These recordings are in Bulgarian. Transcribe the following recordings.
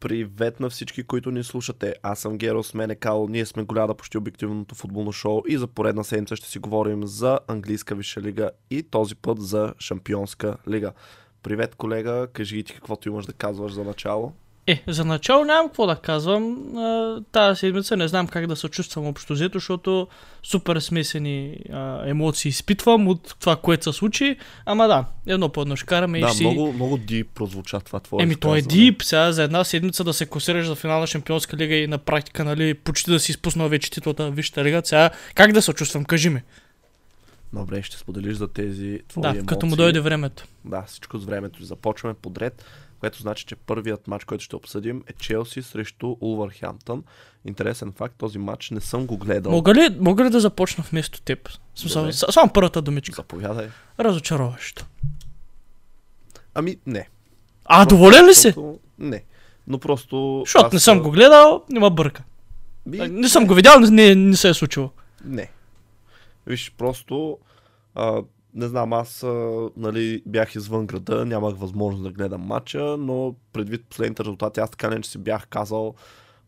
Привет на всички, които ни слушате. Аз съм Геро, с мен е Кало. Ние сме Голяда, почти обективното футболно шоу и за поредна седмица ще си говорим за английска висша лига и този път за шампионска лига. Привет, колега. Кажи ти каквото имаш да казваш за начало. Е, за начало нямам какво да казвам. Тази седмица не знам как да се чувствам общо взето, защото супер смесени а, емоции изпитвам от това, което се случи. Ама да, едно по едно ще караме и Да, ще си... много, много дип прозвуча това твое Еми, то е дип, сега за една седмица да се класираш за финал на Шампионска лига и на практика, нали, почти да си изпуснал вече титлата в Висшата лига. Сега, как да се чувствам, кажи ми. Добре, ще споделиш за тези твои Да, емоции. като му дойде времето. Да, всичко с времето. Започваме подред, което значи, че първият матч, който ще обсъдим е Челси срещу Улвърхемптън. Интересен факт, този матч не съм го гледал. Мога ли, мога ли да започна вместо теб? В Смисъл, Добре. с- само първата думичка. Заповядай. Разочароващо. Ами, не. А, доволен ли си? Не. Но просто... Защото аз, не съм го гледал, не ме бърка. Ми, Не съм го видял, не, не се е случило. Не. Виж, просто... А, не знам, аз нали, бях извън града, нямах възможност да гледам матча, но предвид последните резултати, аз така не че си бях казал,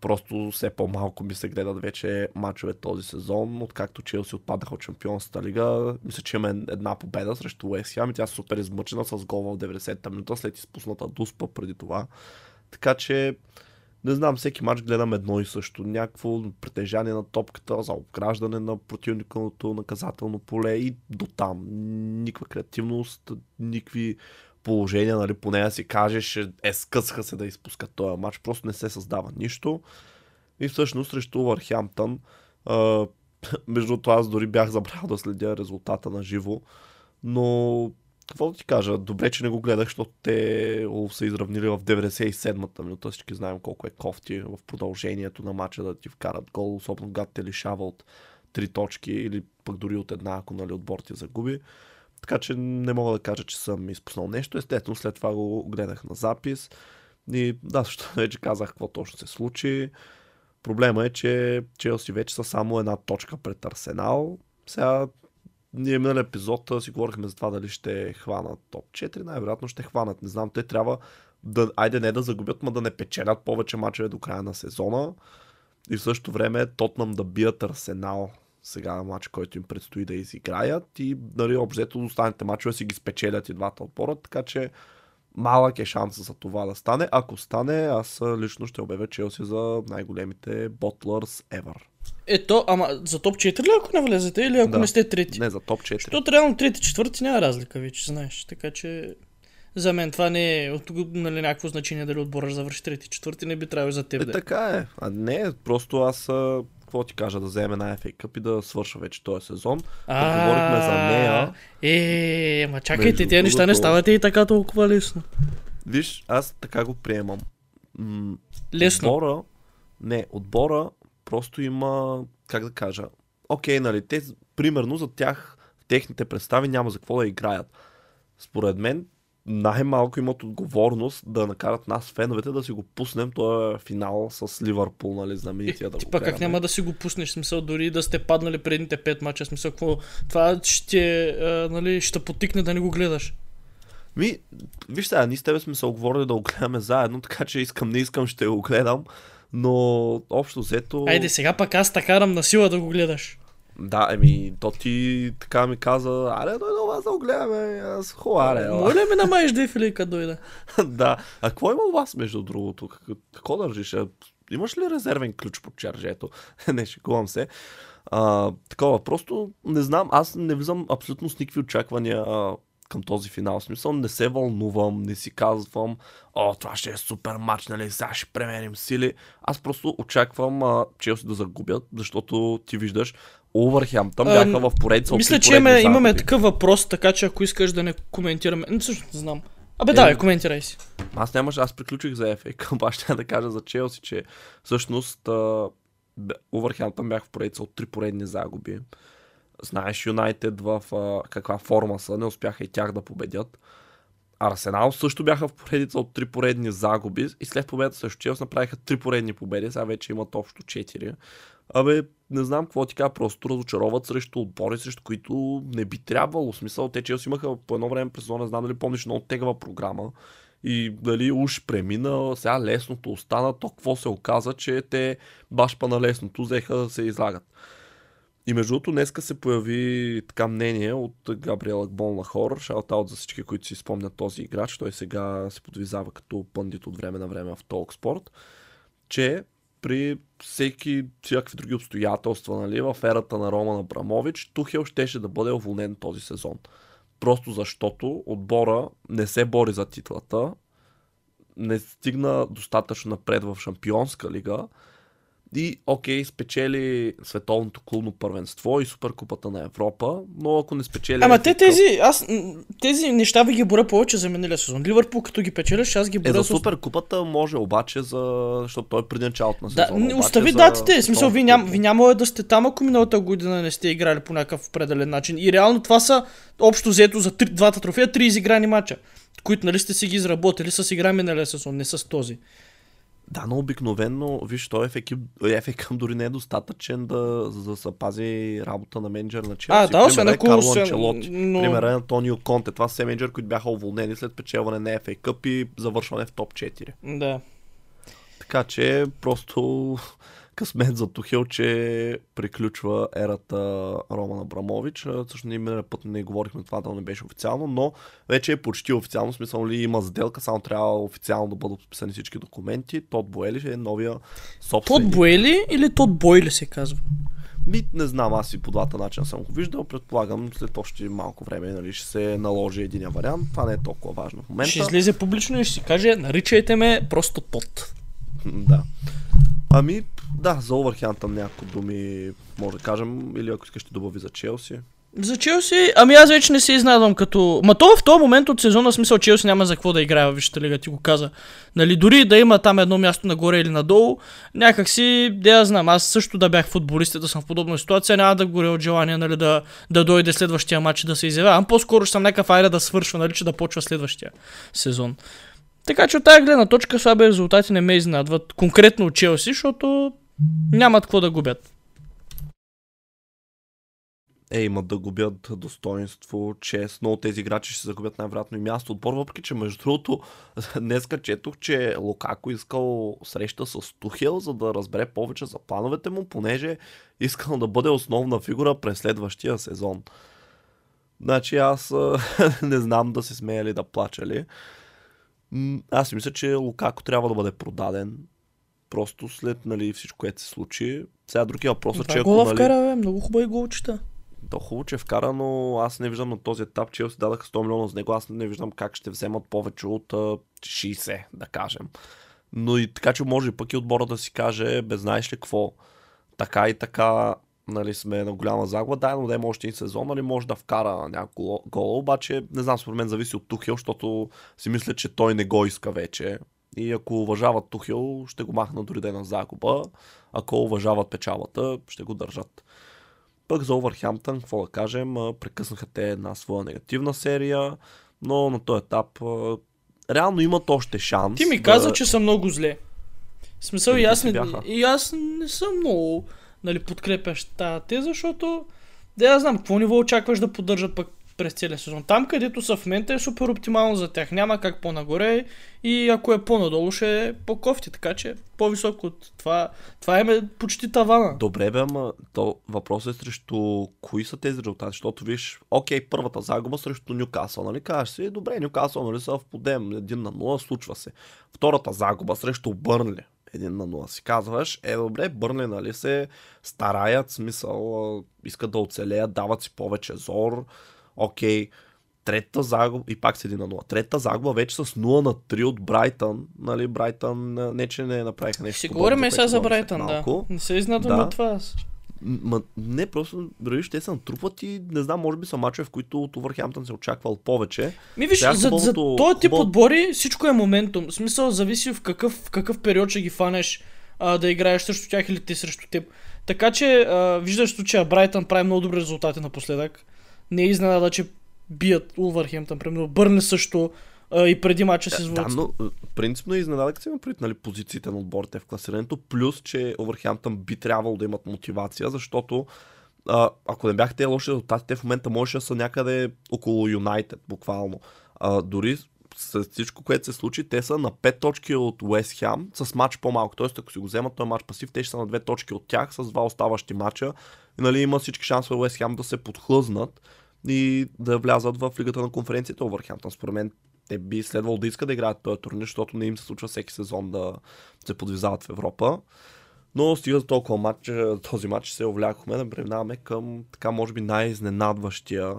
просто все по-малко ми се гледат вече матчове този сезон, откакто Челси отпадаха от Шампионската лига. Мисля, че имаме една победа срещу Уест Хем и тя е супер измъчена с гол в 90-та минута след изпусната дуспа преди това. Така че не знам, всеки матч гледам едно и също. Някакво притежание на топката за обграждане на противниковото наказателно поле и до там. Никаква креативност, никакви положения, нали, поне да си кажеш, е скъсха се да изпускат този матч. Просто не се създава нищо. И всъщност срещу Върхямптън, а, между това аз дори бях забрал да следя резултата на живо, но какво да ти кажа, добре, че не го гледах, защото те са изравнили в 97-та минута. Всички знаем колко е кофти в продължението на матча да ти вкарат гол, особено гад те лишава от три точки или пък дори от една, ако нали, отбор ти загуби. Така че не мога да кажа, че съм изпуснал нещо. Естествено, след това го гледах на запис. И да, защото вече казах какво точно се случи. Проблема е, че Челси вече са само една точка пред Арсенал. Сега ние минали епизод си говорихме за това дали ще хванат топ 4. Най-вероятно ще хванат. Не знам, те трябва да, айде не да загубят, ма да не печелят повече мачове до края на сезона. И в същото време Тотнам да бият Арсенал сега на матч, който им предстои да изиграят и нали, обзето останалите мачове си ги спечелят и двата отбора, така че малък е шанса за това да стане. Ако стане, аз лично ще обявя Челси за най-големите ботлърс ever. Ето, ама за топ 4 ли ако не влезете или ако Да. не сте трети? Не за топ 4. Защото реално трети, четвърти няма разлика вече, знаеш. Така че за мен това не е от нали, някакво значение дали отбора ще завърши трети, четвърти, не би трябвало за теб Е, да е. така е. А не, просто аз, какво ти кажа, да вземе на FA Cup и да свърша вече този сезон. А, говорихме за нея. Е, ма чакайте, тези неща не стават и така толкова лесно. Виж, аз така го приемам. Лесно. Отбора, не, отбора просто има, как да кажа, окей, нали, те, примерно за тях, техните представи няма за какво да играят. Според мен, най-малко имат отговорност да накарат нас, феновете, да си го пуснем този финал с Ливърпул, нали, знаменития да Ти пък как няма да си го пуснеш, смисъл дори да сте паднали предните 5 мача, смисъл какво, това ще, а, нали, ще потикне да не го гледаш. Ми, виж сега, ние с тебе сме се оговорили да го гледаме заедно, така че искам, не искам, ще го гледам. Но общо взето... Айде сега пък аз те карам на сила да го гледаш. Да, еми, то ти така ми каза, аре, дойде вас да го гледаме, аз хубаво, аре. ела». Моля ми намаеш дефили, като дойда. да. А какво има у вас, между другото? Как- Какво държиш? Имаш ли резервен ключ под чаржето? не, шикувам се. А, такова, просто не знам, аз не влизам абсолютно с никакви очаквания а, към този финал. В смисъл, не се вълнувам, не си казвам, о, това ще е супер матч, нали, сега ще премерим сили. Аз просто очаквам а, Челси да загубят, защото ти виждаш, Улвърхемптън Ам, бяха в поредица Мисля, че имаме, имаме такъв въпрос, така че ако искаш да не коментираме. Не, всъщност знам. Абе, Е, давай, коментирай си. Аз нямаше, аз приключих за FA Cup, аз ще да кажа за Челси, че всъщност Увърхемптън бях в поредица от три поредни загуби. Знаеш, Юнайтед в а, каква форма са, не успяха и тях да победят. Арсенал също бяха в поредица от три поредни загуби и след победата срещу Челси направиха три поредни победи, сега вече имат общо четири. Абе, не знам какво ти кажа, просто разочароват срещу отбори, срещу които не би трябвало. В смисъл, те Челси имаха по едно време през не знам дали помниш, много тегава програма. И дали уж премина, сега лесното остана, то какво се оказа, че те баш па на лесното взеха да се излагат. И между другото, днеска се появи така мнение от Габриел Акбон Лахор, шаутаут за всички, които си спомнят този играч, той сега се подвизава като пъндит от време на време в Talksport, че при всеки всякакви други обстоятелства, нали, в ерата на Роман Абрамович, Тухел щеше да бъде уволнен този сезон. Просто защото отбора не се бори за титлата, не стигна достатъчно напред в Шампионска лига и окей, спечели световното клубно първенство и суперкупата на Европа, но ако не спечели... Ама те тези, аз, тези неща ви ги боря повече за миналия сезон. Ливърпул като ги печелиш, аз ги Е, боря за с... суперкупата може обаче, за... защото той е преди началото на Да, сезона. не, обаче остави за датите. В смисъл, ви, ням, ви няма да сте там, ако миналата година не сте играли по някакъв определен начин. И реално това са общо взето за три, двата трофея, три изиграни мача, които нали сте си ги изработили с игра миналия сезон, не с този. Да, но обикновено, виж, той ефект, ефект дори не е достатъчен да, за да се пази работа на менеджер на Челси. А, да, освен е ако... Карло Анчелоти. но... Примерът е Антонио Конте. Това са все менеджери, които бяха уволнени след печелване на FA Cup и завършване в топ 4. Да. Така че просто късмет за Тухел, че приключва ерата Роман Абрамович. А, Също ние миналия път не говорихме това, да не беше официално, но вече е почти официално. Смисъл ли има сделка, само трябва официално да бъдат подписани всички документи. Тод Боели е новия собственик. Тот Бойли или Тот Бойли се казва? Ми, не знам, аз и по двата начина съм го виждал. Предполагам, след още малко време нали, ще се наложи един вариант. Това не е толкова важно в момента. Ще излезе публично и ще си каже, наричайте ме просто Тот. да. Ами, да, за Овърхянтън няколко думи може да кажем. Или ако искаш ще добави за Челси. За Челси, ами аз вече не се изнадвам като... Ма то в този момент от сезона, в смисъл Челси няма за какво да играе във Висшата лига, ти го каза. Нали, дори да има там едно място нагоре или надолу, някак си, да я знам, аз също да бях футболист да съм в подобна ситуация, няма да горя от желание, нали, да, да дойде следващия матч и да се изявявам. По-скоро ще съм някакъв айде да свършва, нали, че да почва следващия сезон. Така че от тази гледна точка слаби резултати не ме изнадват конкретно от Челси, защото нямат какво да губят. Е, имат да губят достоинство, чест. Много тези играчи ще загубят най-вероятно и място отбор, въпреки че между другото днеска четох, че Лукако искал среща с Тухел, за да разбере повече за плановете му, понеже искал да бъде основна фигура през следващия сезон. Значи аз не знам да се смея ли да плача ли. Аз си мисля, че Лукако трябва да бъде продаден. Просто след нали, всичко, което се случи. Сега другия въпрос е, че Това ако гола нали, вкара, бе, много хубави голчета. то хубаво, че е вкара, но аз не виждам на този етап, че си дадаха 100 милиона за него, аз не виждам как ще вземат повече от а, 60, да кажем. Но и така, че може и пък и отбора да си каже, бе, знаеш ли какво, така и така, нали, сме на голяма загуба, дай но да има още един сезон, нали, може да вкара няколко гола, обаче не знам, според мен зависи от Тухел, защото си мисля, че той не го иска вече. И ако уважават Тухел, ще го махнат дори да е на загуба. Ако уважават печалата, ще го държат. Пък за Овърхемптън, какво да кажем, прекъснаха те една своя негативна серия, но на този етап реално имат още шанс. Ти ми да... каза, че са много зле. В смисъл, и аз, не, бяха. и аз не съм много нали, подкрепящ тази теза, защото да я знам, какво ниво очакваш да поддържат пък през целия сезон. Там, където са в момента е супер оптимално за тях. Няма как по-нагоре и ако е по-надолу ще е по-кофти, така че по-високо от това. Това е почти тавана. Добре бе, ама то въпросът е срещу кои са тези резултати, защото виж, окей, първата загуба срещу Нюкасъл, нали кажеш си, добре, Нюкасъл нали са в подем, 1 на 0, случва се. Втората загуба срещу Бърнли, 1 на 0 си казваш, е добре, Бърнли нали се стараят, смисъл, искат да оцелеят, дават си повече зор, окей, Третата загуба, и пак с 1 на 0. Третата загуба вече с 0 на 3 от Брайтън. Нали, Брайтън, не че не направиха нещо. Ще говорим сега за Брайтън, да. Не се изнадвам Да. от това. Ма, не, просто, виж, те са натрупати, не знам, може би са мачове, в които от Увърхемптън се очаквал повече. Ми виж, Сега за, за този тип хубаво- отбори всичко е моментум. В смисъл, зависи в какъв, в какъв период ще ги фанеш а, да играеш срещу тях или те срещу теб. Така че, а, виждаш случая, Брайтън прави много добри резултати напоследък. Не е изненада, че бият Улвърхемптън, примерно. Бърне също а, и преди мача си Да, звучи. но е, принципно е изненада, като си има предвид нали, позициите на отборите в класирането, плюс, че Овърхемптън би трябвало да имат мотивация, защото а, ако не бяха те лоши резултати, те в момента можеше да са някъде около Юнайтед, буквално. А, дори с всичко, което се случи, те са на 5 точки от Уест Хем с матч по-малко. Тоест, ако си го вземат този матч пасив, те ще са на 2 точки от тях с два оставащи матча. И нали, има всички шансове Уест Хем да се подхлъзнат и да влязат в лигата на конференцията Овърхемптън. Според мен те би следвало да искат да играят този турнир, защото не им се случва всеки сезон да се подвизават в Европа. Но стига за толкова матч, този матч се овлякохме да преминаваме към така може би най-изненадващия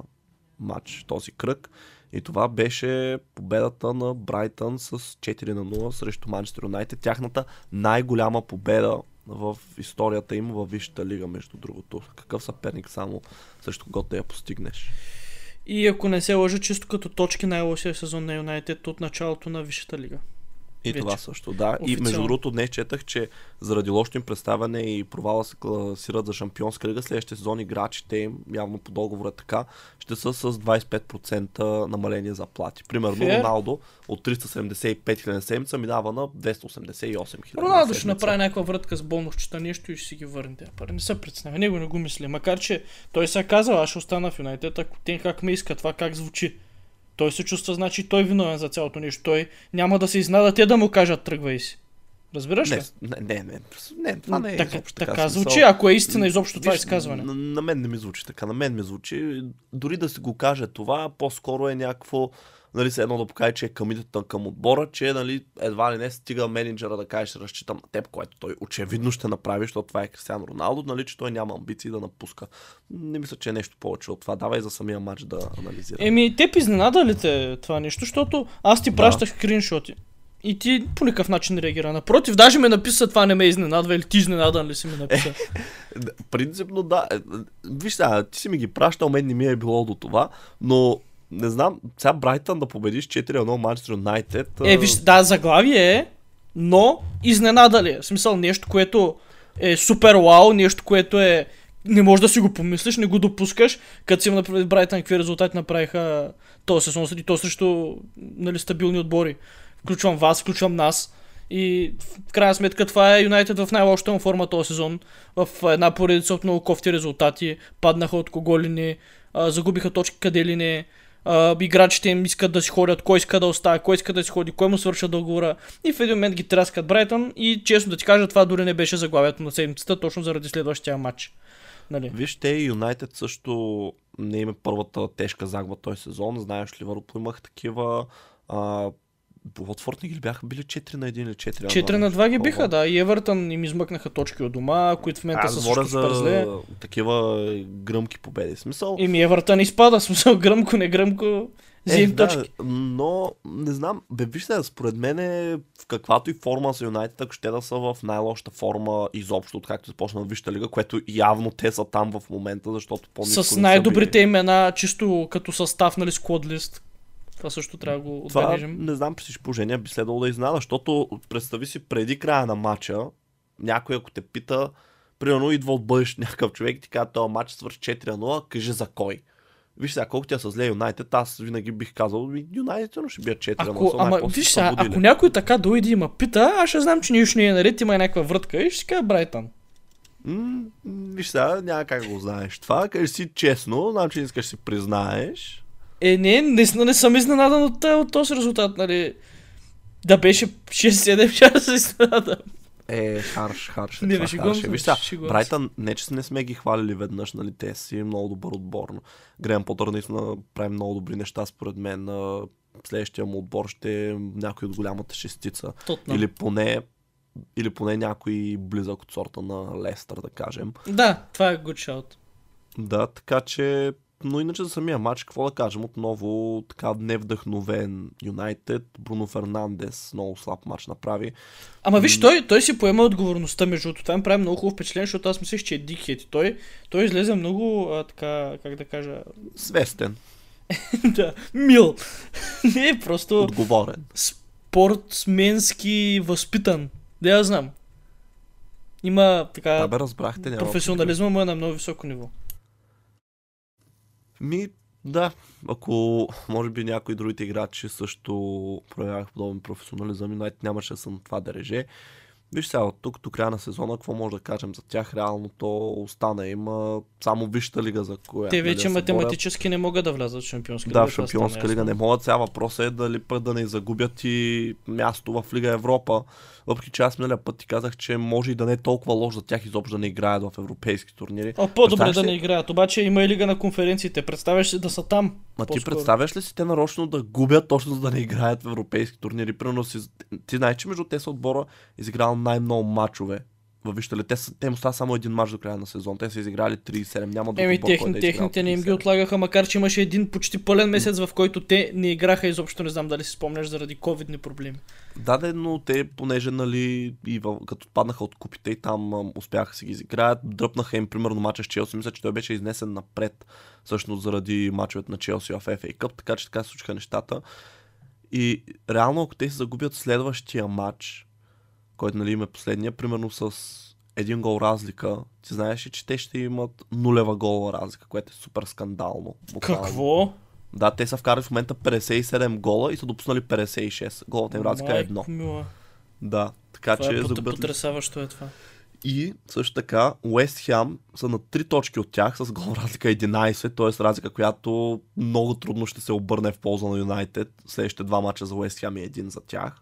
матч този кръг. И това беше победата на Брайтън с 4 на 0 срещу Манчестър Юнайтед. Тяхната най-голяма победа в историята им във Висшата лига, между другото. Какъв съперник само срещу когото да я постигнеш. И ако не се лъжа, чисто като точки най-лошия сезон на Юнайтед от началото на Висшата лига. И Вече. това също, да. И между Официално. другото днес четах, че заради лошото им представяне и провала се класират за шампионска лига, следващия сезон играчите им, явно по договора е така, ще са с 25% намаление заплати. Примерно Фер. Роналдо от 375 хиляди седмица минава на 288 хиляди. Роналдо ще направи някаква врътка с бонусчета, нещо и ще си ги върне пари. Не се представя, него не го мисли. Макар, че той се казал, аз ще остана в Юнайтед, ако те как ме иска, това как звучи. Той се чувства, значи той е виновен за цялото нещо. Той няма да се изнада те да му кажат тръгвай си. Разбираш ли? Не, не, не, не, това не е така, изобщо така, така. звучи, ако е истина изобщо това Виж, изказване. На, на мен не ми звучи така, на мен ми звучи. Дори да си го каже това, по-скоро е някакво, нали, се едно да покаже, че е комитета към отбора, че нали, едва ли не стига менеджера да каже, ще разчитам на теб, което той очевидно ще направи, защото това е Кристиан Роналдо, нали, че той няма амбиции да напуска. Не мисля, че е нещо повече от това. Давай за самия матч да анализираме. Еми, те изненада ли те това нещо, защото аз ти Да. пращах скриншоти. И ти по никакъв начин реагира. Напротив, даже ме написа това не ме изненадва или ти изненадан ли си ми написа. Да, Принципно да. Е, е, Виж сега, ти си ми ги пращал, мен не ми е било до това, но не знам, сега Брайтън да победиш 4-1 Манчестър Юнайтед. Е, виж, да, заглавие е, но изненада ли е? В смисъл, нещо, което е супер вау, нещо, което е... Не можеш да си го помислиш, не го допускаш. Като си има направи Брайтън, какви резултати направиха този сезон и то срещу нали, стабилни отбори. Включвам вас, включвам нас. И в крайна сметка това е Юнайтед в най-лошата му форма този сезон. В една поредица от много кофти резултати. Паднаха от кого ли не, а, загубиха точки къде ли не. А, играчите им искат да си ходят, кой иска да остане, кой иска да си ходи, кой му свърша договора. И в един момент ги тряскат Брайтън и честно да ти кажа, това дори не беше заглавието на седмицата, точно заради следващия матч. Нали? Виж, те и Юнайтед също не има първата тежка загуба този сезон. Знаеш, Ливърпул имах такива... А, Уотфорд не ги бяха били 4 на 1 или 4 на 2? 4 на 2 ги биха, да. И Евертън им измъкнаха точки от дома, които в момента са също супер зле. за такива гръмки победи. Смисъл, Еми Евертън изпада, смисъл гръмко, не гръмко, Е, да, точки. но не знам, бе вижте, според мен е в каквато и форма са Юнайтед, ако ще да са в най-лошата форма изобщо, откакто започна в Висшата лига, което явно те са там в момента, защото по С най-добрите имена, чисто като състав, нали, склад лист. Това също трябва да го Това отбележим. не знам при всички положения би следвало да изненада, защото представи си преди края на матча, някой ако те пита, примерно идва от бъдещ някакъв човек и ти казва, този матч свърши 4-0, кажи за кой. Виж сега, колко тя са зле Юнайтед, аз винаги бих казал, «Ми, Юнайтед но ще бият 4 Ако, ама, виж сега, ако някой така дойде и ма пита, аз ще знам, че нищо не е наред, има някаква врътка и ще си кажа Брайтън. М, виж сега, няма как го знаеш това. Кажи си честно, значи искаш си признаеш. Е, не, наистина не съм изненадан от, от този резултат, нали. Да беше 6-7 часа изненадан. Е, харш, харш. е Не, това, шегувам харш е. се, Виж сега, се. Брайтън, не че не сме ги хвалили веднъж, нали, те си много добър отбор. но Потър наистина прави много добри неща, според мен. Следващия му отбор ще е някой от голямата шестица. Тотнам. Или поне или поне някой близък от сорта на Лестър, да кажем. Да, това е good shout. Да, така че Но иначе за самия матч, какво да кажем, отново така невдъхновен Юнайтед, Бруно Фернандес много слаб матч направи. Ама виж, той, той си поема отговорността между другото. Това ми прави много хубаво впечатление, защото аз мислех, че е дикхет. И той, той излезе много, а, така, как да кажа, Свестен, да, мил. Не е просто отговорен. спортсменски възпитан. Да я знам. Има така... Да, бе, разбрахте. професионализма му е на много високо ниво. Ми, да, ако може би някои другите играчи също проявявах подобен професионализъм, Юнайтед нямаше да на това дереже. Виж сега, от тук до края на сезона, какво може да кажем за тях? Реално то остана. Има само висшата лига за коя. Те нали, вече да се математически не могат да влязат в шампионска Да, лига. в това Шампионска лига не могат. Сега въпросът е дали пък да не загубят и място в Лига Европа. Въпреки че аз миналия път ти казах, че може и да не е толкова лош за тях изобщо да не играят в европейски турнири. А, по-добре да ли- не играят. Обаче има и лига на конференциите. Представяш си да са там. Ма ти представяш ли си те нарочно да губят точно за да не играят в европейски турнири? Примерно си, ти знаеш, че между те са отбора изиграл най-много матчове. Във вижте ли, те, те им остава само един мач до края на сезон. Те са изиграли 37, няма друг Еми, техни, да е техните не им ги 37. отлагаха, макар че имаше един почти пълен месец, в който те не играха изобщо, не знам дали си спомняш, заради ковидни проблеми. Да, да, но те, понеже, нали, и в, като паднаха от купите и там ам, успяха да си ги изиграят, дръпнаха им, примерно, мача с Челси. Мисля, че той беше изнесен напред, всъщност заради мачовете на Челси в FA Cup, така че така се случиха нещата. И реално, ако те се загубят следващия матч, който, нали, им е последния, примерно с един гол разлика, ти знаеш че те ще имат нулева голова разлика, което е супер скандално. буквално. Какво? Да, те са вкарали в момента 57 гола и са допуснали 56. Голата им разлика е едно. Мила. Да, така Това че е пот- загубят. потресаващо е това. И също така, Уест Хем са на 3 точки от тях с гол разлика 11, т.е. разлика, която много трудно ще се обърне в полза на Юнайтед. Следващите два мача за Уест Хем и един за тях.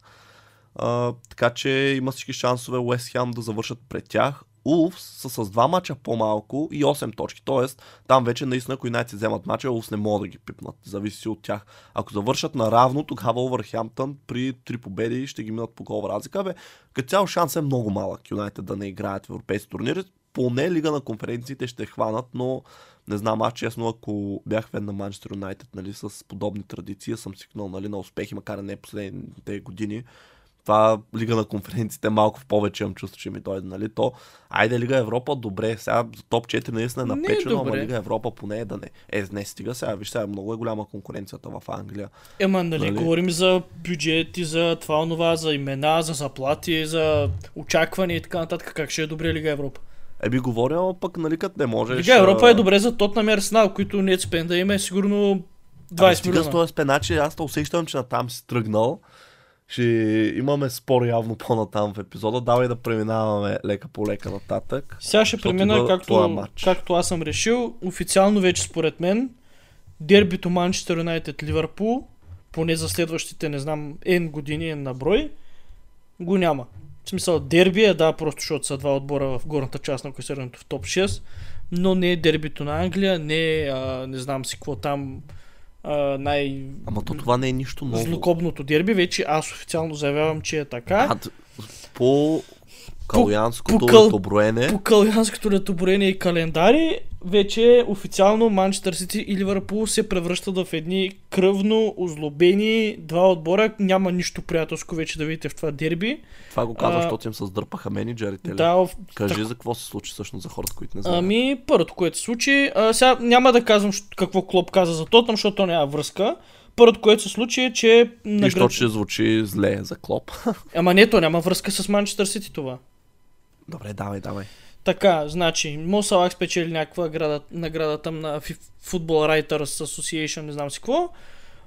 А, така че има всички шансове Уест Хем да завършат пред тях. Улфс са с два мача по-малко и 8 точки. Тоест, там вече наистина, ако Юнайтед вземат мача, Улфс не могат да ги пипнат. Зависи от тях. Ако завършат на равно, тогава Овърхемптън при три победи ще ги минат по гол разлика. Бе, като цяло шанс е много малък Юнайтед да не играят в европейски турнири. Поне лига на конференциите ще хванат, но не знам, аз честно, ако бях фен на Манчестър Юнайтед, нали, с подобни традиции, съм свикнал нали, на успехи, макар и не последните години. Това Лига на конференциите малко в повече имам чувство, че ми дойде, нали? То, айде Лига Европа, добре, сега за топ 4 наистина е е напечено, ама. Лига Европа поне е да не. Е, не стига сега, виж сега, много е голяма конкуренцията в Англия. Ема, нали, Нали? говорим за бюджети, за това, онова, за имена, за заплати, за очаквания и така нататък. Как ще е добре Лига Европа? Еби говоря, но пък нали като не можеш... Лига Европа е добре за Тотнам и Арсенал, които не спенда има е сигурно 20 Абе, стига с милиона. този спеначи, аз те усещам, че натам си тръгнал. Ще имаме спор явно по-натам в епизода. Давай да преминаваме лека по лека нататък. Сега ще премина както, както аз съм решил. Официално вече според мен дербито Манчестър Юнайтед Ливърпул, поне за следващите, не знам, N години N на брой, го няма. В смисъл дерби е, да, просто защото са два отбора в горната част на класирането в топ 6, но не е дербито на Англия, не е, а, не знам си какво там, а, най... Ама то това не е нищо ново. злокобното дерби, вече аз официално заявявам, че е така. А, т- по калуянското по къл- летоброене, По калянското летоброение и календари, вече официално Манчестър Сити и Ливърпул се превръщат в едни кръвно озлобени два отбора. Няма нищо приятелско вече да видите в това дерби. това го казваш, а, защото им се сдърпаха менеджерите. Да, в... Кажи так- за какво се случи всъщност за хората, които не знаят. Ами, първото, което се случи, а, сега няма да казвам какво Клоп каза за Тотнам, защото то няма връзка. Първото, което се случи е, че... Наград- защото ще звучи зле за Клоп. Ама не, то няма връзка с Манчестър Сити това. Добре, давай, давай. Така, значи, Мо Салах спечели някаква награда, награда на Football Writers Association, не знам си какво,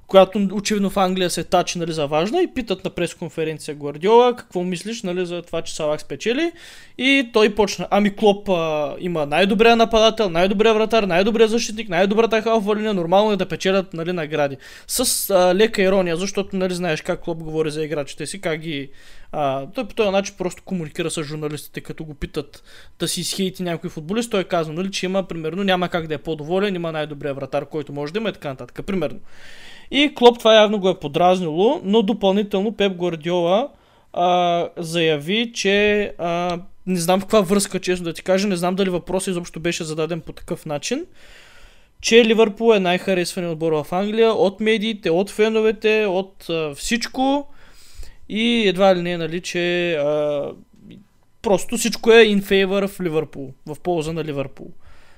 която очевидно в Англия се тачи нали, за важна и питат на пресконференция Гвардиола какво мислиш нали, за това, че Салах спечели и той почна, ами Клоп а, има най-добрия нападател, най-добрия вратар, най-добрия защитник, най-добрата халфа линия, нормално е да печелят нали, награди. С а, лека ирония, защото нали, знаеш как Клоп говори за играчите си, как ги а, той по този начин просто комуникира с журналистите, като го питат да си изхейти някой футболист. Той казва, нали, че има, примерно, няма как да е по-доволен, има най-добрия вратар, който може да има и така нататък. Примерно. И Клоп това явно го е подразнило, но допълнително Пеп Гвардиола а, заяви, че а, не знам в каква връзка, честно да ти кажа, не знам дали въпросът изобщо беше зададен по такъв начин, че Ливърпул е най-харесван отбор в Англия от медиите, от феновете, от а, всичко и едва ли не, нали, че а, просто всичко е in favor в Ливърпул, в полза на Ливърпул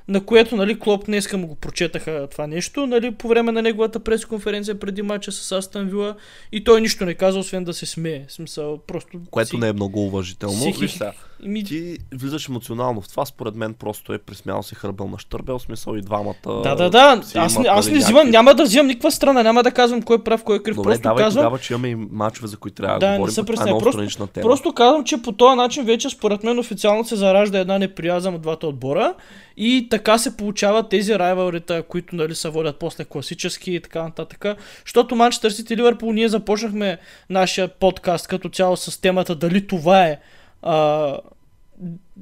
на което нали, Клоп днеска му го прочетаха това нещо, нали, по време на неговата пресконференция преди мача с Астан Вила и той нищо не каза, освен да се смее. Смисъл, просто Което си... не е много уважително. си- Ми... ти влизаш емоционално в това, според мен просто е присмял се хърбел на щърбел, смисъл и двамата. Да, да, да. си Аз, не- имат, аз нали, не взимам, някакви- няма да взимам никаква страна, няма да казвам кой е прав, кой е крив. Добре, просто давай казвам, тогава, че имаме и мачове, за които трябва Да, да, не говорим. се пък това е Просто- тема. Просто казвам, че по този начин вече според мен официално се заражда една неприязъм от двата отбора и така се получават тези райвалрита, които нали, се водят после класически и така нататък. Защото Манчестър Сити и Ливърпул ние започнахме нашия подкаст като цяло с темата дали това е а,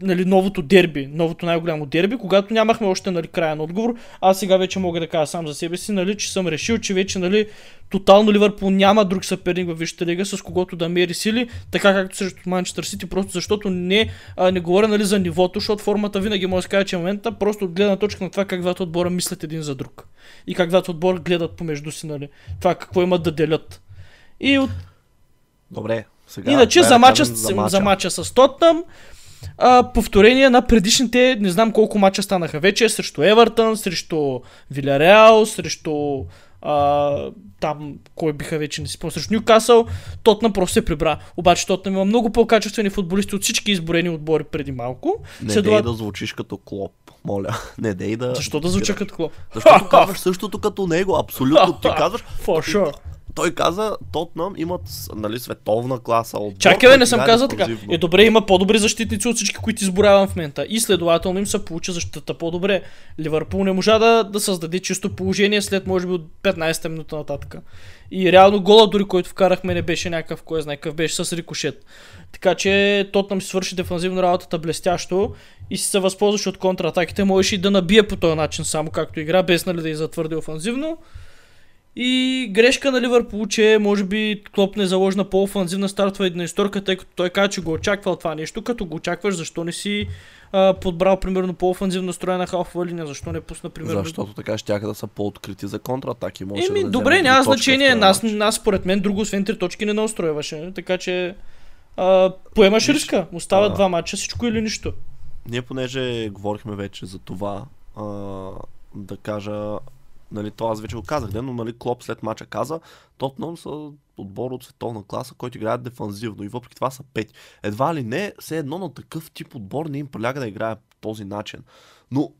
нали, новото дерби, новото най-голямо дерби, когато нямахме още нали, краен отговор. Аз сега вече мога да кажа сам за себе си, нали, че съм решил, че вече нали, тотално Ливърпул няма друг съперник във Висшата лига, с когото да мери сили, така както срещу Манчестър Сити, просто защото не, а, не говоря нали, за нивото, защото формата винаги може да се каже, че е момента, просто от гледна точка на това как двата отбора мислят един за друг. И как двата отбора гледат помежду си, нали, това какво имат да делят. И от Добре, сега. Иначе за мача, за, мача. за мача с Тотнам, а, повторение на предишните, не знам колко мача станаха вече, срещу Евертън, срещу Виляреал, срещу а, там, кой биха вече не си спомням, срещу Ньюкасъл, Тотнам просто се прибра. Обаче Тотнам има много по-качествени футболисти от всички изборени отбори преди малко. Не Следова- дей да звучиш като клоп, моля. Не дей да... Защо да звуча като клоп? Защото казваш същото като него, абсолютно. Ти казваш, For sure. Той каза, Тотнам имат нали, световна класа. Отбор, Чакай, бе, не съм казал така. Е, добре, има по-добри защитници от всички, които изборявам в момента. И следователно им се получи защитата по-добре. Ливърпул не можа да, да създаде чисто положение след, може би, от 15-та минута нататък. И реално гола, дори който вкарахме, не беше някакъв, кой знае какъв беше с рикошет. Така че Тотнам си свърши дефанзивно работата блестящо и си се възползваше от контратаките. Можеше и да набие по този начин, само както игра, без нали да и затвърди офанзивно. И грешка на Ливърпул, че може би Клоп не заложи на по-офанзивна стартова една историка, тъй като той каза, че го очаквал това нещо. Като го очакваш, защо не си а, подбрал примерно по-офанзивно настроена халфова линия, защо не пусна примерно... Защото така ще да са по-открити за контратаки. Може Еми, да добре, няма значение. Нас, нас, според мен, друго освен три точки не наустройваше. Така че а, поемаш Виж, риска. Остават а- два мача, всичко или нищо. Ние понеже говорихме вече за това, а, да кажа, нали, то аз вече го казах, де, но нали, Клоп след мача каза, Тотнам са отбор от световна класа, който играят дефанзивно и въпреки това са пети. Едва ли не, все едно на такъв тип отбор не им приляга да играе по този начин. Но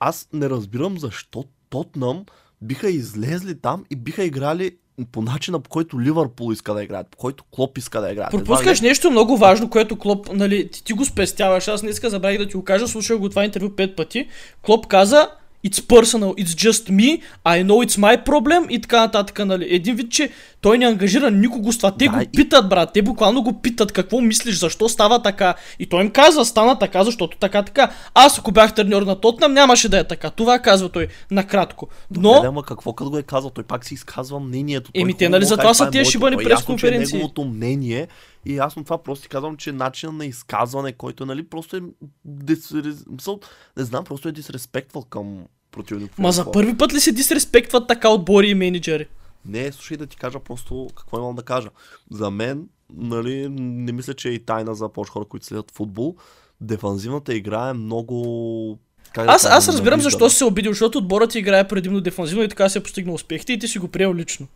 аз не разбирам защо Тотнам биха излезли там и биха играли по начина, по който Ливърпул иска да играят, по който Клоп иска да играят. Едва Пропускаш ли нещо много важно, което Клоп, нали, ти, ти го спестяваш. Аз днеска забравих да ти го кажа, слушах го това интервю пет пъти. Клоп каза, it's personal, it's just me, I know it's my problem и така нататък, нали. Един вид, че той не ангажира никого с това. Те Да, го питат, брат, те буквално го питат какво мислиш, защо става така. И той им казва, стана така, защото така, така. Аз ако бях треньор на Тотнам, нямаше да е така. Това казва той накратко. Но... Не, ама какво като го е казал? Той пак си изказва мнението. Той Еми, те, нали, затова са е тия шибани Той е че е неговото мнение и ясно това просто ти казвам, че начин на изказване, който нали, просто е дис... не знам, просто е дисреспектвал към противника. ма за първи път ли се дисреспектват така отбори и менеджери? Не, слушай да ти кажа просто какво имам да кажа. За мен, нали, не мисля, че е и тайна за повече хора, които следят футбол. Дефанзивната игра е много... как да Аз, кажа, аз разбирам защо си се обидил, защото отборът ти играе предимно дефанзивно и така се е постигнал успехите и ти си го приел лично.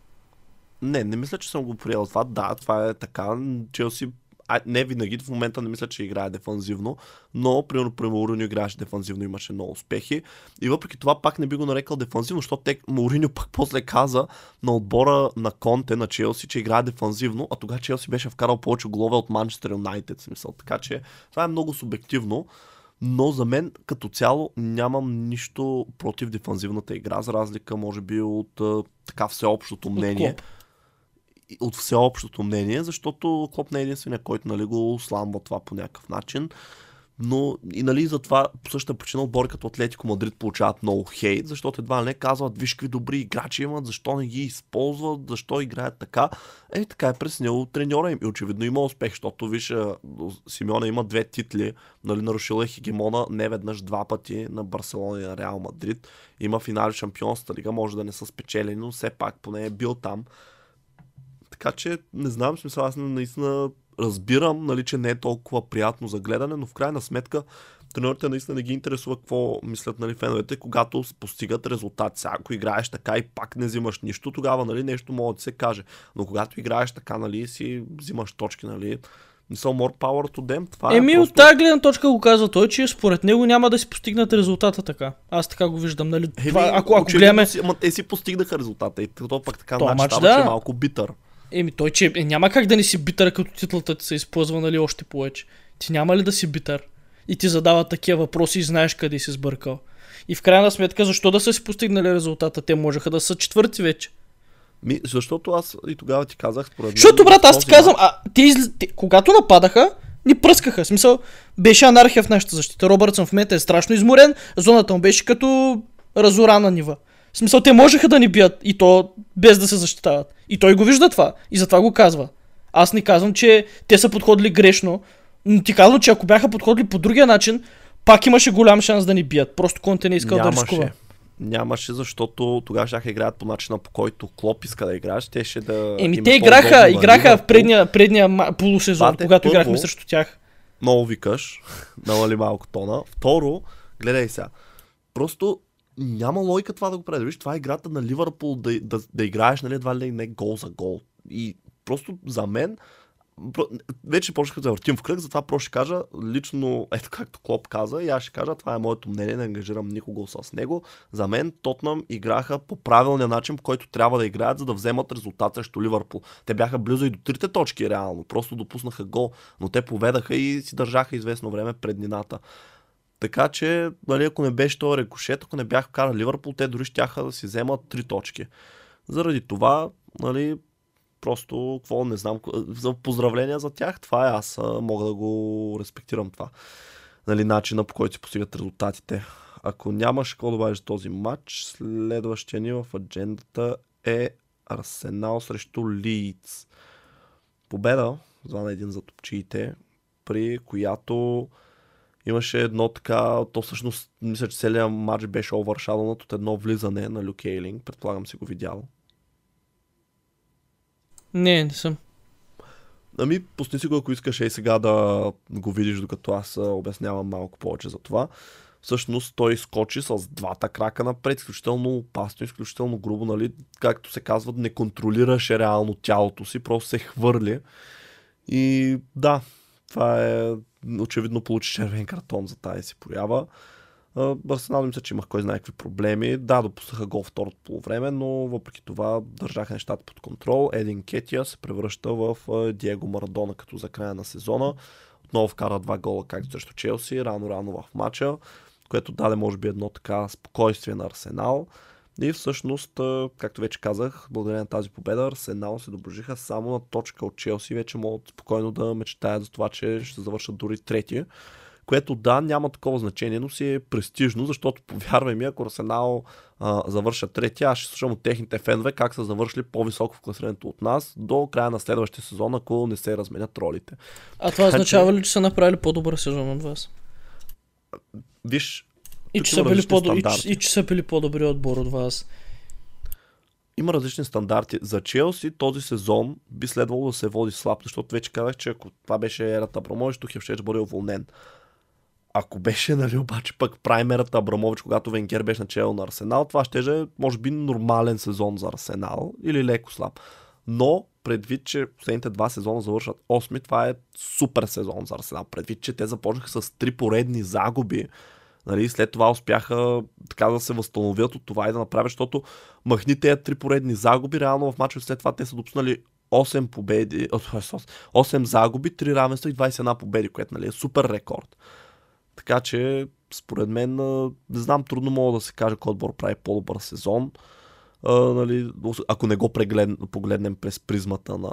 Не, не мисля, че съм го приел това. Да, това е така. Челси а, не винаги, в момента не мисля, че играе дефанзивно, но примерно при Мауриньо играеше дефанзивно, имаше много успехи. И въпреки това пак не би го нарекал дефанзивно, защото те, Мауриньо пак после каза на отбора на Конте на Челси, че играе дефанзивно, а тогава Челси беше вкарал повече голове от Манчестър Юнайтед, смисъл. Така че това е много субективно. Но за мен като цяло нямам нищо против дефанзивната игра, за разлика може би от така всеобщото мнение и- от всеобщото мнение, защото Клоп не е единствения, който нали, го сламва това по някакъв начин. но и нали за това по същата причина отбори като Атлетико Мадрид получават много хейт, защото едва не казват, виж какви добри играчи имат, защо не ги използват, защо играят така. Е, така е преснил треньора им и очевидно има успех, защото виж, Симеона има две титли, нали, нарушила е хегемона не веднъж два пъти на Барселона и на Реал Мадрид. Има финали Шампионската лига, може да не са спечелени, но все пак поне е бил там. Така че не знам, смисъл, аз наистина разбирам, нали, че не е толкова приятно за гледане, но в крайна сметка тренерите наистина не ги интересува какво мислят нали, феновете, когато постигат резултати. Сега, ако играеш така и пак не взимаш нищо, тогава нали, нещо може да се каже. Но когато играеш така, нали, си взимаш точки, нали, са more power to them. Това Еми, е просто... от тази гледна точка го казва той, че според него няма да си постигнат резултата така. Аз така го виждам, нали? Еми, това, ако, ако гледаме... Си, ама те си постигнаха резултата и то пак така начин мач, става, да. че е малко битър. Еми, той, че е, няма как да не си битър, като титлата ти се използва, нали, още повече. Ти няма ли да си битър? И ти задават такива въпроси и знаеш къде си сбъркал. И в крайна сметка, защо да са си постигнали резултата? Те можеха да са четвърти вече. Ми, защото аз и тогава ти казах, според Защото, брат, аз ти казвам, а, те, изл... те, когато нападаха, ни пръскаха. В смисъл, беше анархия в нашата защита. Робъртсън в момента е страшно изморен, зоната му беше като разорана нива. В смисъл, те можеха да ни бият и то без да се защитават. И той го вижда това. И затова го казва. Аз не казвам, че те са подходили грешно, но ти казвам, че ако бяха подходили по другия начин, пак имаше голям шанс да ни бият. Просто Конте не искал да рискува. Нямаше. Нямаше, защото тогава ще играят по начина по който Клоп иска да играеш. Те ще да. Еми, те играха, играха в предния, предния полусезон, Бате, когато първо- играхме срещу тях. Много викаш, намали малко тона. Второ, гледай сега. Просто няма логика това да го правиш. Това е играта на Ливърпул да, да, да играеш, нали, едва ли не гол за гол. И просто за мен, вече почнах да въртим в кръг, затова просто ще кажа, лично, ето както Клоп каза, и аз ще кажа, това е моето мнение, не ангажирам никого с него. За мен Тотнам играха по правилния начин, по който трябва да играят, за да вземат резултат срещу Ливърпул. Те бяха близо и до трите точки, реално. Просто допуснаха гол, но те поведаха и си държаха известно време преднината. Така че, нали, ако не беше този рекошет, ако не бях вкарал Ливърпул, те дори щяха да си вземат три точки. Заради това, нали, просто, какво не знам, за поздравления за тях, това е, аз мога да го респектирам това. Нали, начина по който си постигат резултатите. Ако нямаш какво добавиш този матч, следващия ни в аджендата е Арсенал срещу Лийц. Победа, за на един за топчиите, при която имаше едно така, то всъщност мисля, че целият матч беше овършадонът от едно влизане на Люк Ейлинг, предполагам си го видял. Не, не съм. Ами, пусни си го, ако искаш и сега да го видиш, докато аз обяснявам малко повече за това. Всъщност той скочи с двата крака напред, изключително опасно, изключително грубо, нали, както се казва, не контролираше реално тялото си, просто се хвърли. И да, това е очевидно получи червен картон за тази си проява. А, Арсенал мисля, че имах кой знае какви проблеми. Да, допуснаха гол второто полувреме, но въпреки това държаха нещата под контрол. Един Кетия се превръща в Диего Марадона като за края на сезона. Отново вкара два гола, както срещу Челси, рано-рано в матча, което даде може би едно така спокойствие на Арсенал. И всъщност, както вече казах, благодарение на тази победа, Арсенал се доближиха само на точка от Челси. Вече могат спокойно да мечтаят за това, че ще завършат дори трети което да, няма такова значение, но си е престижно, защото повярвай ми, ако Арсенал а, завършат третия, аз ще слушам от техните фенове как са завършили по-високо в класирането от нас до края на следващия сезон, ако не се разменят ролите. А това Така означава ли, че са направили по-добър сезон от вас? Виж, И че, са били по и, че, и че са били по-добри отбор от вас. има различни стандарти. За Челси този сезон би следвало да се води слаб, защото вече казах, че ако това беше ерата Абрамович, Тухел ще бъде уволнен. Ако беше, нали, обаче пък праймерата Абрамович, когато Венгер беше начало на Арсенал, това ще е, може би, нормален сезон за Арсенал или леко слаб. Но, предвид, че последните два сезона завършат 8, това е супер сезон за Арсенал. Предвид, че те започнаха с три поредни загуби, Нали, след това успяха така да се възстановят от това и да направят, защото махни тези три поредни загуби, реално в мачове след това те са допуснали 8 победи, о, т.е. 8 загуби, 3 равенства и 21 победи, което нали, е супер рекорд. Така че, според мен, не знам, трудно мога да се каже кой отбор прави по-добър сезон. А, нали, ако не го преглед, погледнем през призмата на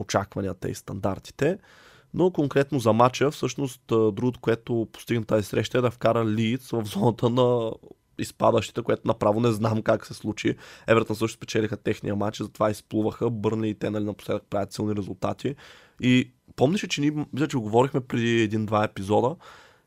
очакванията и стандартите. Но конкретно за матча, всъщност другото, което постигна тази среща е да вкара Лиц в зоната на изпадащите, което направо не знам как се случи. Евертън също спечелиха техния матч, затова изплуваха. Бърни и те нали, напоследък правят силни резултати. И помниш, че ние, мисля, че говорихме преди един-два епизода,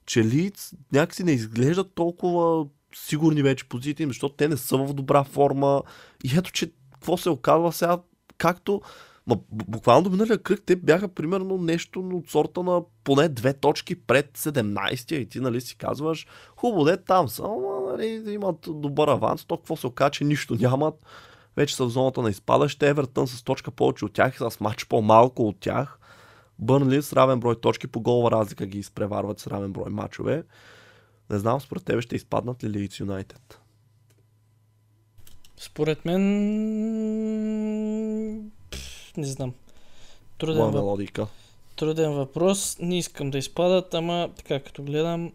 че Лиц някакси не изглеждат толкова сигурни вече позиции, защото те не са в добра форма. И ето, че какво се оказва сега, както Ма, буквално до миналия кръг те бяха примерно нещо от сорта на поне две точки пред 17-я и ти нали си казваш, хубаво де там са, ама нали, имат добър аванс, то какво се окаже, че нищо нямат. Вече са в зоната на изпадащите, Евертън с точка повече от тях и с матч по-малко от тях. Бърнли с равен брой точки по голова разлика ги изпреварват с равен брой мачове. Не знам, според тебе ще изпаднат ли Лидс Юнайтед? Според мен не знам. Труден, въп... логика. Труден въпрос. Не искам да изпадат, ама така като гледам...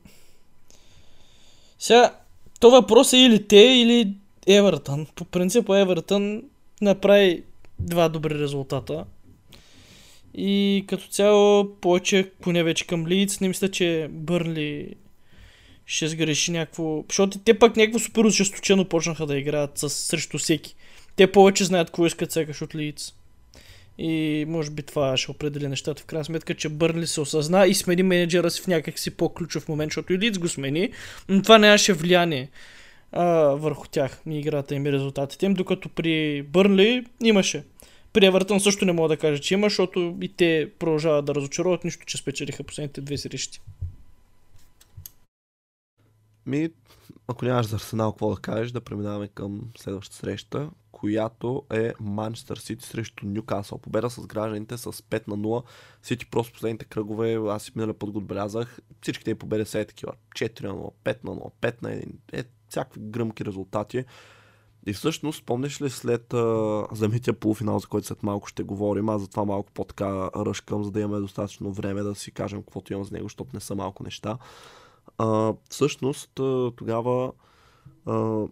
Сега, то въпрос е или те, или Евертън. По принцип Евертън направи два добри резултата. И като цяло повече, поне вече към Лиц, не мисля, че Бърнли ще сгреши някакво... Защото те пък някакво супер ожесточено почнаха да играят с, срещу всеки. Те повече знаят какво искат сякаш от Лиц. И може би това ще определи нещата в крайна сметка, че Бърнли се осъзна и смени менеджера си в някакси по-ключов момент, защото и Лиц го смени, но това нямаше влияние а, върху тях и играта им и резултатите им, докато при Бърнли имаше. При Евертън също не мога да кажа, че има, защото и те продължават да разочароват, нищо, че спечелиха последните две срещи. Ми, ако нямаш за Арсенал какво да кажеш, да преминаваме към следващата среща, която е Манчестър Сити срещу Ньюкасъл. Победа с гражданите с 5 на 0. Сити просто последните кръгове, аз и миналия път го отбелязах, всичките победи са е такива. 4 на 0, 5 на 0, 5 на 1, е, всякакви гръмки резултати. И всъщност, помниш ли след а, замития полуфинал, за който след малко ще говорим, аз затова малко по-така ръшкам, за да имаме достатъчно време да си кажем каквото имам за него, защото не са малко неща. А, всъщност, тогава а,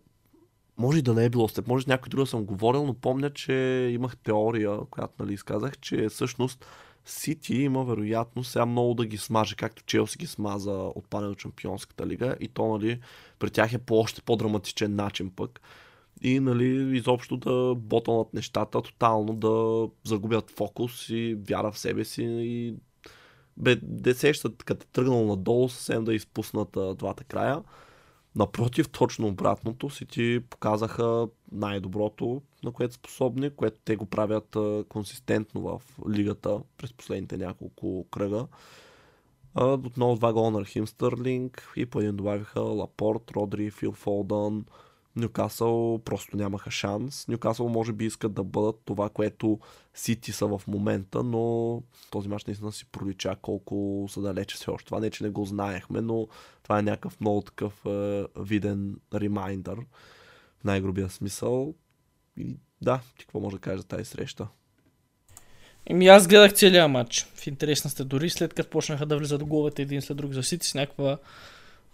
може и да не е било след, може някой друг да съм говорил, но помня, че имах теория, която нали, изказах, че всъщност Сити има вероятно сега много да ги смаже, както Челси ги смаза от пане от Чемпионската лига и то нали, при тях е по още по-драматичен начин пък. И нали, изобщо да ботанат нещата, тотално да загубят фокус и вяра в себе си и бе, де сещат, като е тръгнал надолу, съвсем да изпуснат а, двата края. Напротив, точно обратното си ти показаха най-доброто, на което способни, което те го правят а, консистентно в лигата през последните няколко кръга. А, отново два гола на Рахим Стърлинг и по един добавиха Лапорт, Родри, Фил Фолдън, Нюкасъл просто нямаха шанс. Нюкасъл може би искат да бъдат това, което Сити са в момента, но този мач наистина си пролича колко са далече все още. Това не, че не го знаехме, но това е някакъв много такъв е, виден ремайндър в най-грубия смисъл. И да, ти какво може да кажеш за тази среща? Еми аз гледах целият матч. В интересна сте дори след като почнаха да влизат головете един след друг за Сити с някаква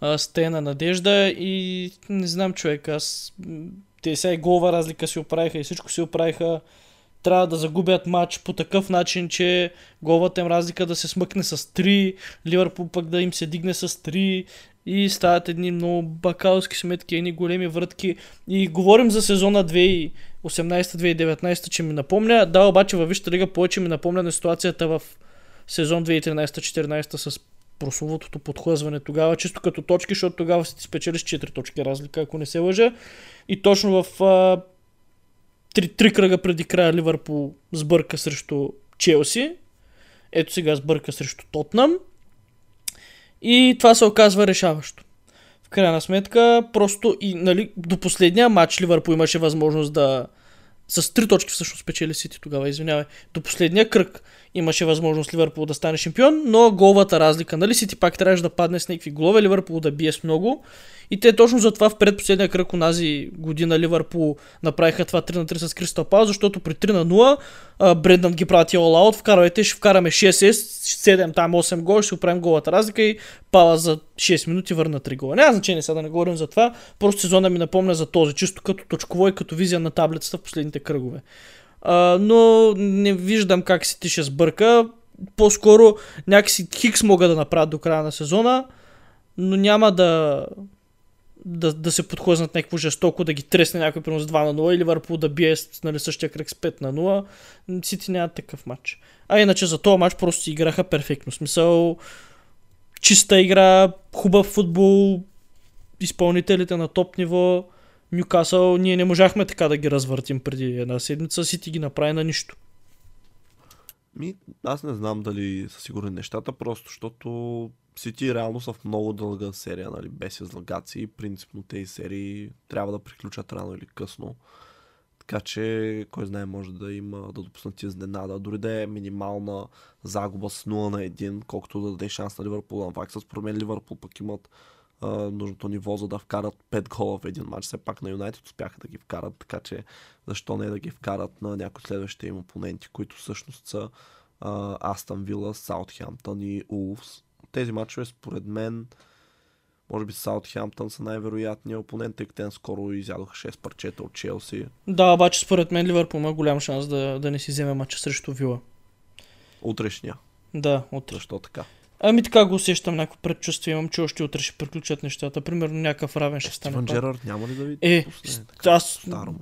а, стена надежда и не знам човек, аз те сега и голова разлика си оправиха и всичко си оправиха. Трябва да загубят матч по такъв начин, че головата им разлика да се смъкне с 3, Ливърпул пък да им се дигне с 3 и стават едни много бакалски сметки, едни големи вратки. И говорим за сезона 2018-2019, че ми напомня. Да, обаче във Висшата лига повече ми напомня на ситуацията в сезон 2013-2014 с прословутото подхлъзване тогава, чисто като точки, защото тогава си ти спечелиш 4 точки разлика, ако не се лъжа. И точно в а, три кръга преди края Ливърпул сбърка срещу Челси. Ето сега сбърка срещу Тотнам. И това се оказва решаващо. В крайна сметка, просто и нали, до последния матч Ливърпул имаше възможност да, с три точки всъщност спечели Сити тогава, извинявай. До последния кръг имаше възможност Ливърпул да стане шампион, но головата разлика, нали Сити пак трябваше да падне с някакви голове, Ливърпул да бие с много. И те точно затова в предпоследния кръг онази година Ливърпул направиха това 3 на 3 с Кристал Пал, защото при 3 на 0 Брендан ги прати all out, вкарвайте, ще вкараме 6 7 там 8 гол, ще оправим голата разлика и Пала за 6 минути върна 3 гола. Няма значение сега да не говорим за това, просто сезона ми напомня за този, чисто като точково и като визия на таблицата в последните кръгове. А, но не виждам как си ти ще сбърка. по-скоро някакси Хикс могат да направят до края на сезона, но няма да, да, да се подхлъзнат някакво жестоко, да ги тресне някой принос 2 на 0 или Ливърпул да бие нали, същия кръг с 5 на 0. Сити нямат такъв матч. А иначе за този матч просто си играха перфектно. Смисъл, чиста игра, хубав футбол, изпълнителите на топ ниво. Нюкасъл, ние не можахме така да ги развъртим преди една седмица, Сити ги направи на нищо. Ми, аз не знам дали са сигурни нещата, просто защото Сити реално са в много дълга серия, нали, без излагации. Принципно тези серии трябва да приключат рано или късно. Така че, кой знае, може да има да допуснат изненада. Дори да е минимална загуба с 0 на 1, колкото да даде шанс на Ливърпул. На пак с промен Ливърпул пък имат а, нужното ниво, за да вкарат 5 гола в един матч. Все пак на Юнайтед успяха да ги вкарат, така че защо не да ги вкарат на някои следващите им опоненти, които всъщност са Астън Вила, Саутхемптън и Улфс. Тези матчове според мен може би Саутхемптън са най-вероятният опонент, тъй като скоро изядоха 6 парчета от Челси. Да, обаче според мен Ливърпул има голям шанс да, да не си вземе матча срещу Вила. Утрешния. Да, утре. Защо така? Ами така го усещам, някакво предчувствие имам, че още утре ще приключат нещата. Примерно някакъв равен ще стане. Стивън Джерард няма ли да ви Е, пусне така, аз... старо му?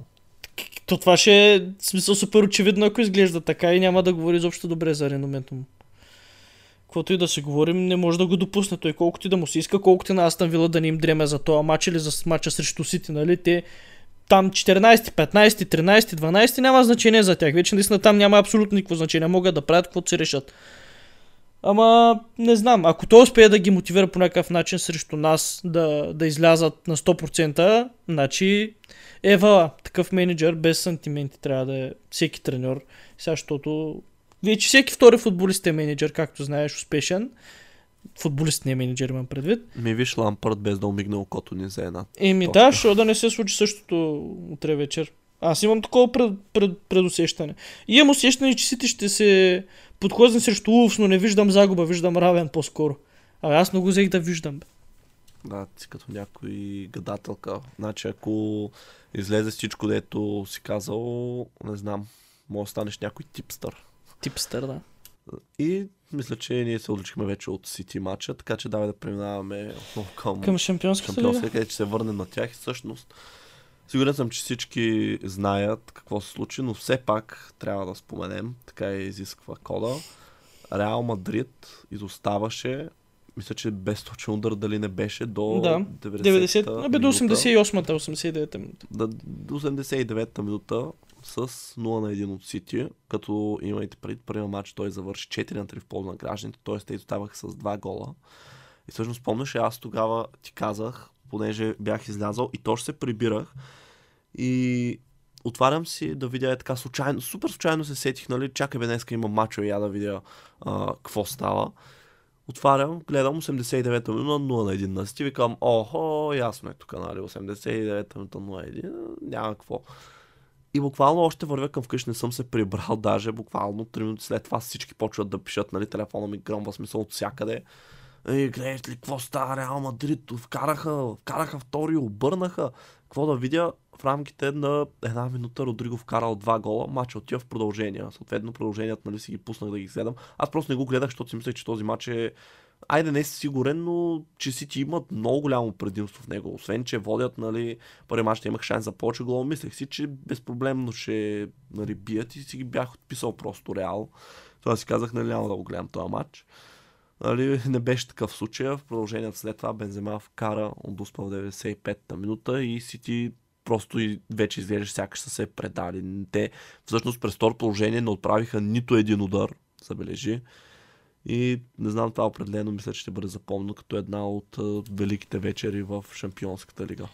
То това ще е смисъл супер очевидно, ако изглежда така и няма да говори изобщо добре за реномето му. Каквото и да се говорим, не може да го допусне той, колкото и да му се иска, колкото и на Астан Вила да не им дреме за този матч или за матча срещу Сити, нали? Те там 14, 15, 13, 12 няма значение за тях. Вече наистина там няма абсолютно никакво значение. Могат да правят каквото си решат. Ама не знам, ако той успее да ги мотивира по някакъв начин срещу нас да, да излязат на 100%, значи Ева, такъв менеджер без сантименти трябва да е всеки треньор. Сега, защото вече всеки втори футболист е менеджер, както знаеш, успешен. Футболист не е менеджер, имам предвид. Ми виж Лампърт без да умигне окото ни за една. Еми да, що да не се случи същото утре вечер. Аз имам такова пред, пред, предусещане. И имам усещане, че Сити ще се подхлъзне срещу Улфс, но не виждам загуба, виждам равен по-скоро. А аз много взех да виждам. Бе. Да, ти като някой гадателка. Значи ако излезе всичко, дето си казал, не знам, може да станеш някой типстър. Типстър, да. И мисля, че ние се отличихме вече от Сити матча, така че давай да преминаваме отново към, Към шампионската шампионска, лига. където ще се върнем на тях и всъщност сигурен съм, че всички знаят какво се случи, но все пак трябва да споменем, така и изисква кода. Реал Мадрид изоставаше, мисля, че без точен удар дали не беше до Да, 90, 90, абе до минута. 88-та, 89-та минута. Да, до 89-та минута с 0 на 1 от Сити, като имайте пред първия матч той завърши 4 на 3 в полза на гражданите, т.е. те изоставаха с 2 гола. И всъщност помниш, аз тогава ти казах, понеже бях излязал и точно се прибирах и отварям си да видя е така случайно, супер случайно се сетих, нали, чакай бе, днеска има мачо и я да видя а, какво става. Отварям, гледам 89-та минута 0 на 1 на Сити, викам, охо, ясно е тук, нали, 89-та минута 0 на 1, няма какво. И буквално още вървя към вкъщи, не съм се прибрал, даже буквално 3 минути след това всички почват да пишат, нали, телефона ми гръмва смисъл от всякъде. И гледаш ли какво става Реал Мадрид, вкараха, вкараха втори, обърнаха. Какво да видя, в рамките на една минута Родриго вкарал два гола, матч отива в продължение. Съответно, продълженията нали, си ги пуснах да ги гледам. Аз просто не го гледах, защото си мислех, че този матч е Айде не си сигурен, но че Сити имат много голямо предимство в него. Освен, че водят, нали, първи мач имах шанс за повече гол. Мислех си, че безпроблемно ще нали, бият и си ги бях отписал просто реал. Това си казах, нали, няма да го гледам този матч. Нали, не беше такъв случай. В продължението след това Бензема вкара отдуспа в 95-та минута и Сити просто и вече изглежда сякаш са се предали. Те всъщност през второ положение не отправиха нито един удар, забележи. И не знам, това определено мисля, че ще бъде запомнено като една от великите вечери в Шампионската лига.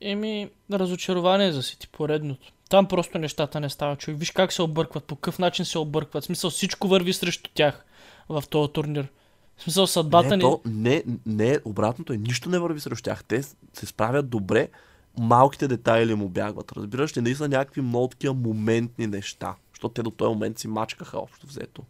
Еми, разочарование за Сити, поредното. Там просто нещата не стават, човек. Виж как се объркват, по какъв начин се объркват. В смисъл, всичко върви срещу тях в този турнир. В смисъл, съдбата не, ни... то, не, не, обратното е, нищо не върви срещу тях. Те се справят добре, малките детайли му бягват. Разбираш ли, наистина някакви много такива моментни неща. Защото те до този момент си мачкаха общо взето.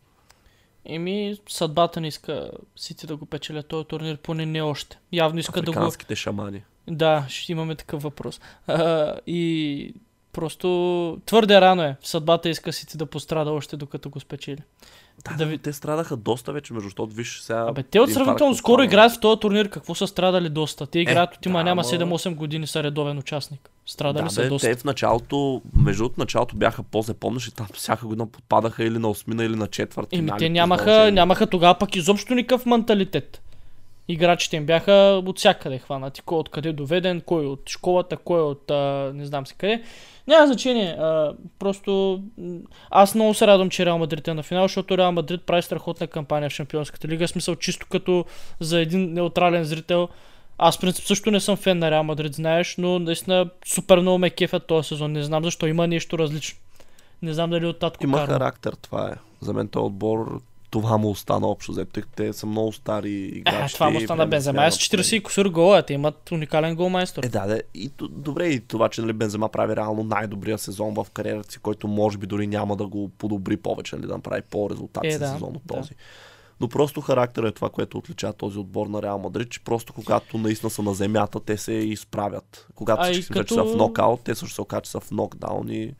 Еми, съдбата не иска Сити да го печелят този турнир, поне не още. Явно иска да го... Шамани. Да, ще имаме такъв въпрос. А, и Просто твърде рано е. Съдбата иска си ти да пострада още докато го спечели. Да, Да ви- те страдаха доста вече, между защото виж сега... Абе, те от сравнително скоро играят в този турнир. Какво са страдали доста? Те играят от има да, няма ама- 7-8 години са редовен участник. Страдали Да, са бе, доста. те в началото, между другото, началото бяха по-зле, помниш ли там всяка година подпадаха или на осмина, или на четвърт. Еми, те нямаха, задължение. нямаха тогава пък изобщо никакъв менталитет. Играчите им бяха от всякъде хванати. Кой откъде доведен, кой от школата, кой от а, не знам си къде. Няма значение. А, просто аз много се радвам, че Реал Мадрид е на финал, защото Реал Мадрид прави страхотна кампания в Шампионската лига. В смисъл чисто като за един неутрален зрител. Аз принцип също не съм фен на Реал Мадрид, знаеш, но наистина супер много ме кефят този сезон. Не знам защо има нещо различно. Не знам дали от татко Има Карло. характер, това е. За мен този отбор това му остана общо, взето, те са много стари играчи. Е, това му стана Бензема. Е с 40 и кусур гола, те имат уникален голмайстор. Е, да, да. И, добре, и това, че нали, Бензема прави реално най-добрия сезон в кариерата си, който може би дори няма да го подобри повече, нали, да направи по-резултатен Е, да, сезон от да. Но просто характер е това, което отличава този отбор на Реал Мадрид, че просто когато наистина са на земята, те се изправят. Когато А всички вече като- са в нокаут, те също се окажат, че са в нокдаун и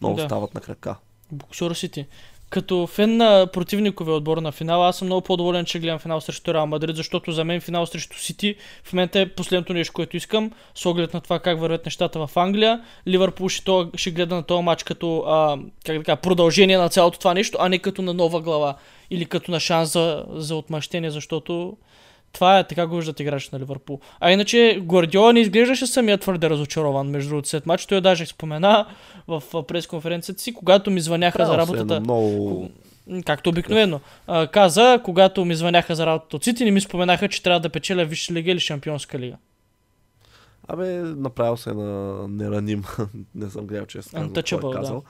много Да. стават на крака. Боксер Сити. Като фен на противниковия отбор на финала, аз съм много по-доволен, че гледам финал срещу Реал Мадрид, защото за мен финал срещу Сити в момента е последното нещо, което искам, с оглед на това как вървят нещата в Англия. Ливърпул ще, то, ще гледа на този матч като а, как да кажа, продължение на цялото това нещо, а не като на нова глава или като на шанс за, за отмъщение, защото това е така го виждат играчите на Ливърпул. А иначе Гвардиола не изглеждаше самия твърде разочарован между другото след матч. Той даже спомена в пресконференцията си, когато ми звъняха за се е работата. на много... Както обикновено. А, каза, когато ми звъняха за работа от Сити, не ми споменаха, че трябва да печеля Висша лига или Шампионска лига. Абе, направил се на нераним. не съм гледал, че е казал, Untouchable, е да.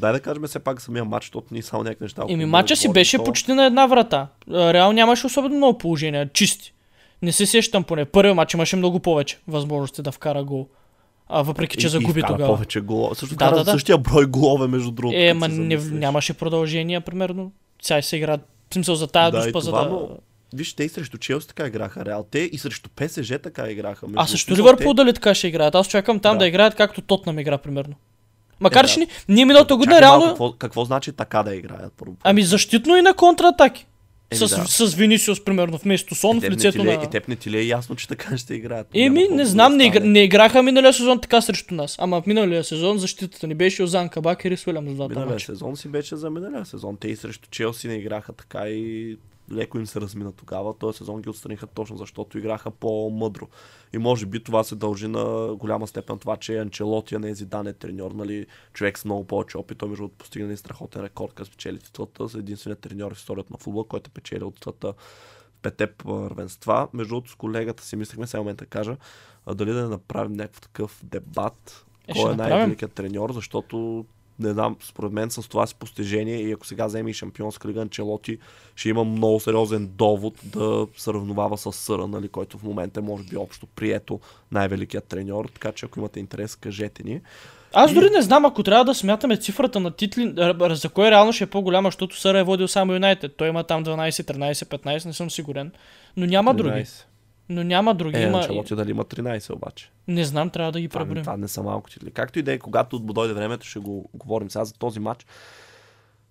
Дай да кажем все пак самия матч, защото ние само някакви неща. Еми, матча си беше то- почти на една врата. А, Реал нямаше особено много положения, чисти. Не се сещам поне. Първият матч имаше много повече възможности да вкара гол. А, въпреки, че И- и загуби вкара тогава. повече голове. Също Да, да, да, същия брой голове, между другото. Е, ма не, нямаше продължения, примерно. Сега се играят. В смисъл за тая Да, и дуспа, за това, да... но- Виж, те и срещу Челси така играха Реал. Те и срещу ПСЖ така играха. А Между- също смисъл, Ливърпул дали така ще играят? Аз чакам там да, Да. играят както Тотнам игра, примерно. Макар, Е, че ние миналата година реално... Какво, какво значи така да играят? Първо? Ами защитно и на контратаки. Еми, с, да. с Винисиус, примерно, вместо Сон И в лицето е- на... И теб не ти ли е ясно, че така ще играят? Еми, не знам, не, игра, не играха миналия сезон така срещу нас. Ама в миналия сезон защитата ни беше Озан Кабак и Рис Уилямс в двата Миналия сезон си беше за миналия сезон. Те и срещу Челси не играха така и леко им се размина тогава. Този сезон ги отстраниха точно защото играха по-мъдро. И може би това се дължи на голяма степен това, че Анчелоти, а не Зидан е треньор, нали, човек с много повече опит. Той между постигна един страхотен рекорд, като спечели титлата за единственият треньор в историята на футбола, който е печелил титлата пете първенства. Между другото, с колегата си мислехме, сега момента кажа, дали да не направим някакъв такъв дебат, Е, кой е най-великият треньор, защото не знам, според мен с това си постижение и ако сега вземе и шампионска лига Анчелоти, ще има много сериозен довод да сравновава с Съра, нали, който в момента е може би общо прието най-великият треньор, така че ако имате интерес, кажете ни. Аз дори не знам, ако трябва да смятаме цифрата на титли, за кой реално ще е по-голяма, защото Съра е водил само Юнайтед. Той има там 12, 13, 15, не съм сигурен. Но няма други. 13. Но няма други. Е, има... Анчелоти дали има 13 обаче. Не знам, трябва да ги преброим. това не са малко титли. Както и да е, когато дойде времето, ще го говорим сега за този матч.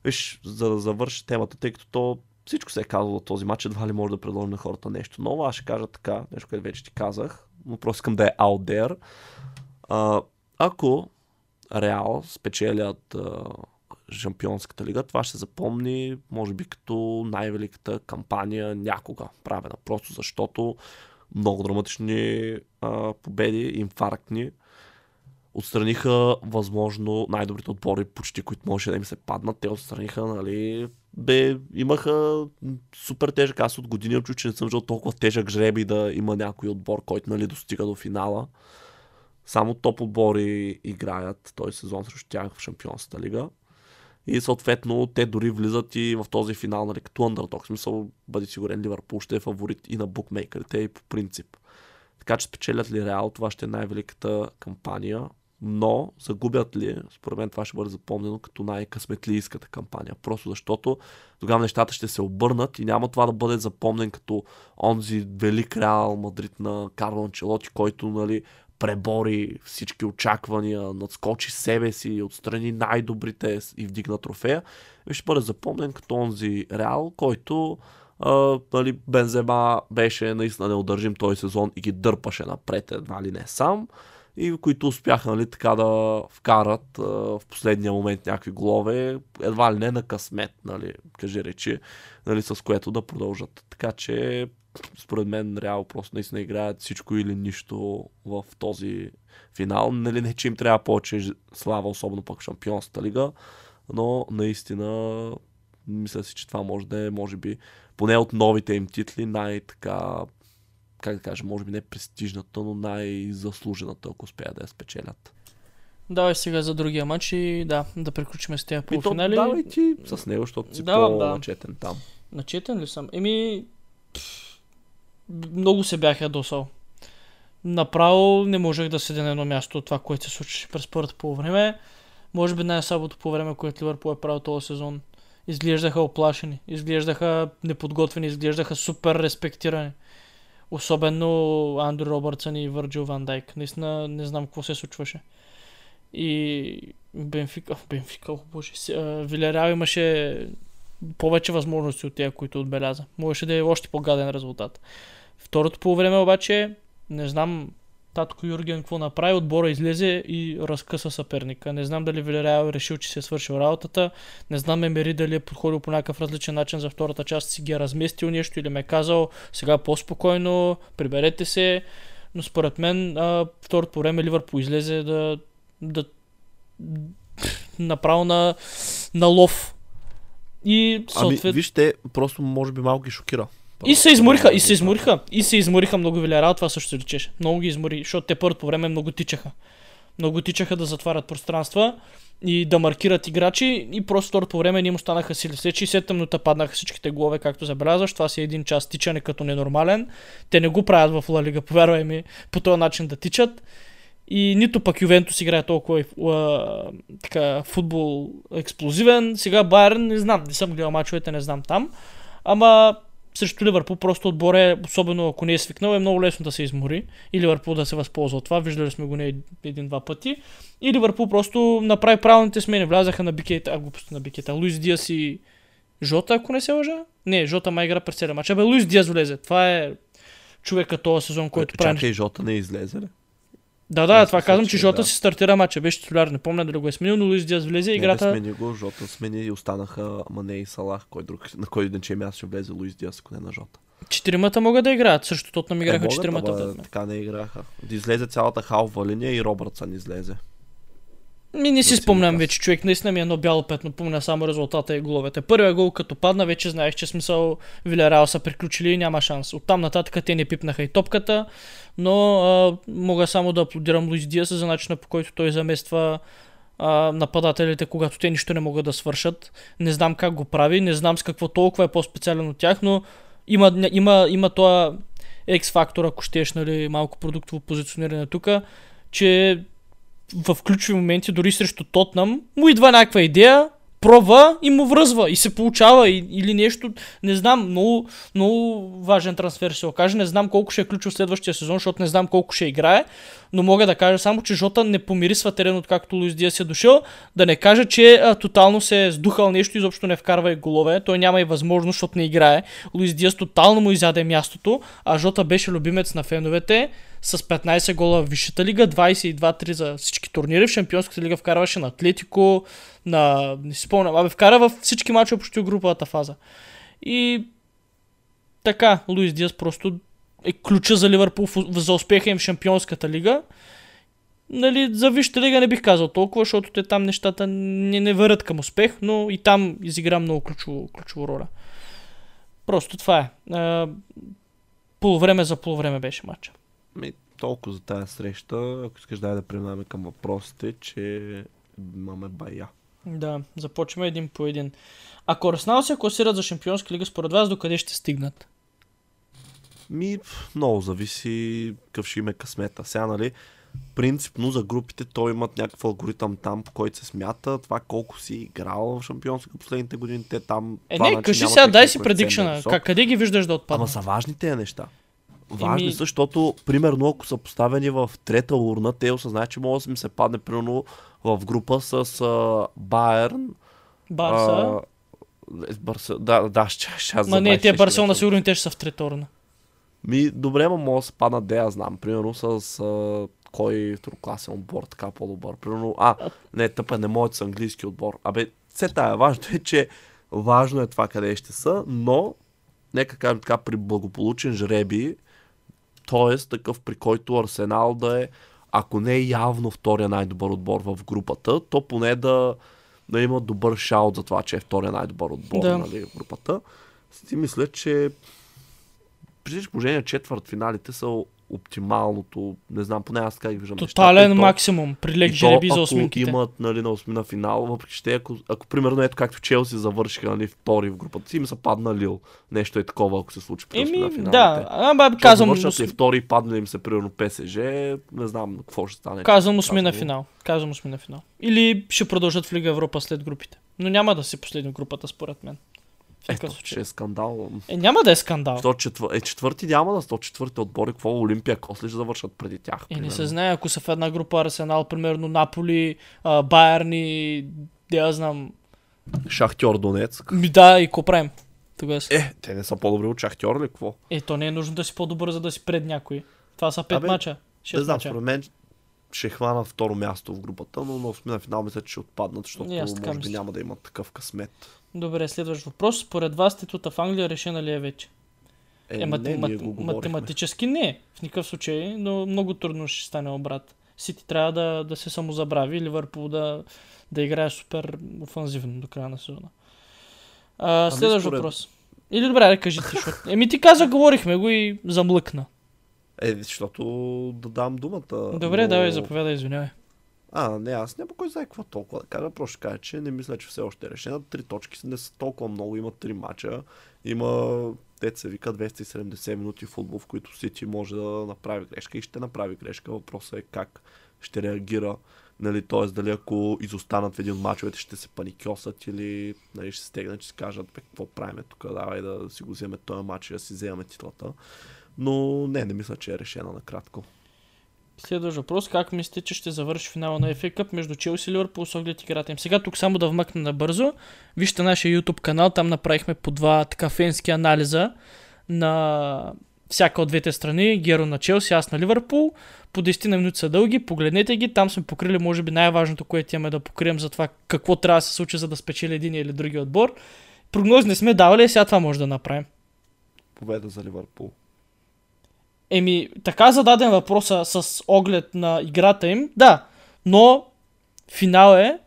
Виж, за да завърши темата, тъй като то всичко се е казало за този матч, едва ли може да предложим на хората нещо ново. Аз ще кажа така, нещо, което вече ти казах, но просто искам да е out there. А, ако Реал спечелят а, Шампионската лига, това ще се запомни, може би, като най-великата кампания някога правена. Просто защото много драматични а, победи, инфарктни, отстраниха възможно най-добрите отбори, почти които можеше да им се паднат. Те отстраниха, нали, бе, имаха супер тежък. Аз от години чух, че не съм виждал толкова тежък жреби да има някой отбор, който нали, достига до финала. Само топ отбори играят този сезон срещу тях в Шампионската лига. И съответно те дори влизат и в този финал, нали, като underdog. В смисъл, бъди сигурен, Ливърпул ще е фаворит и на букмейкерите и по принцип. Така че спечелят ли Реал, това ще е най-великата кампания. Но загубят ли, според мен това ще бъде запомнено като най-късметлийската кампания. Просто защото тогава нещата ще се обърнат и няма това да бъде запомнен като онзи велик Реал Мадрид на Карло Анчелоти, който нали, пребори всички очаквания, надскочи себе си, отстрани най-добрите и вдигна трофея. И ще бъде запомнен като онзи Реал, който а, нали, Бензема беше наистина неудържим този сезон и ги дърпаше напред едва ли не сам и които успяха нали, така да вкарат а, в последния момент някакви голове, едва ли не на късмет, нали, кажи речи, нали, с което да продължат. Така че според мен Реал просто наистина играят всичко или нищо в този финал. Нали, не, че им трябва повече слава, особено пък Шампионската лига, но наистина мисля си, че това може да е, може би, поне от новите им титли, най-така, как да кажа, може би не престижната, но най-заслужената, ако успеят да я спечелят. Давай сега за другия матч и да, да приключим с тези полуфинали. Давай ти с него, защото си Давам, да. по-начетен там. Начетен ли съм? Еми, много се бях ядосал. Направо не можех да седя на едно място от това, което се случи през първото по време. Може би най-слабото по време, което Ливърпул е правил този сезон. Изглеждаха оплашени, изглеждаха неподготвени, изглеждаха супер респектирани. Особено Андрю Робъртсън и Върджил Ван Дайк. Наистина не знам какво се случваше. И Бенфика, Бенфика, о боже, Вилерал имаше повече възможности от тези, които отбеляза. Можеше да е още по-гаден резултат. Второто по време обаче, не знам татко Юрген какво направи, отбора излезе и разкъса съперника. Не знам дали Вилерял е решил, че си е свършил работата. Не знам Емери дали е подходил по някакъв различен начин за втората част, си ги е разместил нещо или ме е казал сега по-спокойно, приберете се. Но според мен а, второто време Ливърпул излезе да, да направо на, на лов. И съответ... Ами, вижте, просто може би малко ги шокира. И се измориха, и се измориха, и се измориха много Вилярал, това също се личеше. Много ги измори, защото те първото по време много тичаха. Много тичаха да затварят пространства и да маркират играчи и просто второто време не им останаха сили. След 60 минута паднаха всичките голове, както забелязваш. Това си е един час тичане като ненормален. Те не го правят в Ла Лига, повярвай ми, по този начин да тичат. И нито пък Ювентус играе толкова а, така, футбол експлозивен. Сега Байерн, не знам, не съм гледал мачовете, не знам там. Ама срещу Ливърпул просто отбор е, особено ако не е свикнал, е много лесно да се измори и Ливърпул да се възползва от това. Виждали сме го не един-два пъти. И Ливърпул просто направи правилните смени. Влязаха на бикета, а глупости на бикета. Луис Диас и Жота, ако не се лъжа. Не, Жота май игра през целия матч. Абе, Луис Диас влезе. Това е човека този сезон, който прави. Чакай, Жота не излезе ли? Да, да, това казвам, че Жота да. си стартира матча, беше титуляр, не помня дали го е сменил, но Луис Диаз влезе не, играта. Не смени го, Жота смени и останаха Мане и Салах, кой друг, на кой ден че място ще влезе Луис Диаз, ако не на Жота. Четиримата могат да играят, също тот нам играха е, четиримата. Да, така не играха. Да излезе цялата халва линия и Робъртсън излезе. Ми не си спомням вече, човек. Наистина ми е едно бяло петно. Помня само резултата и головете. Първия гол като падна, вече знаех, че смисъл Вилярал са приключили и няма шанс. Оттам нататък те не пипнаха и топката, но а, мога само да аплодирам Луис Диас за начина по който той замества а, нападателите, когато те нищо не могат да свършат. Не знам как го прави, не знам с какво толкова е по-специален от тях, но има, има, има това X-фактор, ако щеш, нали, малко продуктово позициониране тук, че в ключови моменти, дори срещу Тотнам, му идва някаква идея, пробва и му връзва и се получава и, или нещо, не знам, много, много важен трансфер се окаже, не знам колко ще е ключов следващия сезон, защото не знам колко ще играе, но мога да кажа само, че Жота не помирисва терен от както Луис Диас е дошъл, да не кажа, че а, тотално се е сдухал нещо, изобщо не вкарва и голове, той няма и възможност, защото не играе. Луис Диас тотално му изяде мястото, а Жота беше любимец на феновете, с 15 гола в Висшата лига, 22-3 за всички турнири. В Шампионската лига вкарваше на Атлетико, на... не си спомням, абе вкара в всички мачове почти груповата фаза. И така, Луис Диас просто е ключа за Ливърпул за успеха им в Шампионската лига. Нали, за Висшата лига не бих казал толкова, защото те там нещата не, не върят към успех, но и там изигра много ключово, ключово роля. Просто това е. полувреме за полувреме беше матча. Ми, толкова за тази среща. Ако искаш дай да преминаваме към въпросите, че имаме бая. Да, започваме един по един. Ако Арсенал се класират за Шампионска лига, според вас докъде ще стигнат? Ми, много зависи какъв ще има късмета. Сега, нали, принципно за групите то имат някакъв алгоритъм там, по който се смята това колко си играл в шампионска последните години. Те там. Е, не, значи, кажи сега, дай си предикшена. Къде ги виждаш да отпаднат? Ама са важни тези неща. Важни Еми- са, защото, примерно, ако са поставени в трета урна, те осъзнаят, че може да им се падне, примерно, в група с а, Байерн. Барса. а, е, Барса, да, да, ще, ще аз Ма не, те ще- Барселона ще- сигурно те ще са в трета урна. Ми, добре, ма може да се паднат, де я знам. Примерно с а, кой второкласен отбор, така по-добър. Примерно, а, не, тъпа, не моят с английски отбор. Абе, все тая, важно е, че важно е това къде ще са, но нека кажем така, при благополучен жреби, т.е. такъв при който Арсенал да е, ако не е явно втория най-добър отбор в групата, то поне да, да има добър шаут за това, че е втория най-добър отбор Да. нали, в групата. Си мисля, че при всички положения четвърт финалите са оптималното, не знам, поне аз така ги виждам. нещата. Тотален то- максимум при то, жреби за осминките. имат нали, на осмина финал, въпреки че те, ако, ако примерно ето както Челси завършиха нали, втори в групата си, им са падна Лил. Нещо е такова, ако се случи при осмина Еми, финалите. да, ама казвам, завършат втори и падне им се примерно ПСЖ, не знам какво ще стане. казвам осми на Казвам. финал. Казвам осми на финал. Или ще продължат в Лига Европа след групите. Но няма да си последни групата, според мен. Ето, че е скандал. Е, няма да е скандал. Що четвър... Е, четвърти няма да 104 отбори, какво Олимпия Косли ще завършат преди тях. Е, не примерно. се знае, ако са в една група Арсенал, примерно Наполи, а, Байерн и... Да я знам. Шахтьор Донецк. Ми да, и какво правим? Тогава си. Е, те не са по-добри от Шахтьор ли, какво? Е, то не е нужно да си по-добър, за да си пред някой. Това са пет Абе, мача. Не знам, мача. според мен ще хванат второ място в групата, но на финал мисля, че ще отпаднат, защото И така може би мисля. няма да имат такъв късмет. Добре, следващ въпрос. Според вас титута в Англия решена ли е вече? Е, Е, мат, не, мат, го математически не, в никакъв случай, но много трудно ще стане обрат. Сити трябва да, да се самозабрави, Ливърпул да, да играе супер офанзивно до края на сезона. А, следващ според- въпрос. Или добре, да кажете, защото... Еми ти каза, говорихме го и замлъкна. Е, защото да дам думата. Добре, но... давай, заповядай, извинявай. А, не, аз няма кой знае какво толкова да кажа. Просто ще кажа, че не мисля, че все още е решена. Три точки не са толкова много. Има три мача. Има, те се вика 270 минути футбол, в които Сити може да направи грешка и ще направи грешка. Въпросът е как ще реагира. Нали, т.е. дали ако изостанат в един от мачовете, ще се паникьосат или нали, ще стегнат, ще си кажат, бе, какво правим тук, давай да си го вземе този матч и да си вземем титлата. Но не, не мисля, че е решена накратко. Следващ въпрос. Как мислите, че ще завърши финала на FA Cup между Челси и Ливърпул с оглед играта им? Сега тук само да вмъкна набързо. Вижте нашия YouTube канал, там направихме по два така фенски анализа на всяка от двете страни. Геро на Челси, аз на Ливърпул. По 10 на минути са дълги, погледнете ги. Там сме покрили, може би, най-важното, което имаме да покрием за това какво трябва да се случи, за да спечели един или други отбор. Прогноз не сме давали, сега това може да направим. Победа за Ливърпул. Еми, така зададен въпроса с оглед на играта им, да, но финал е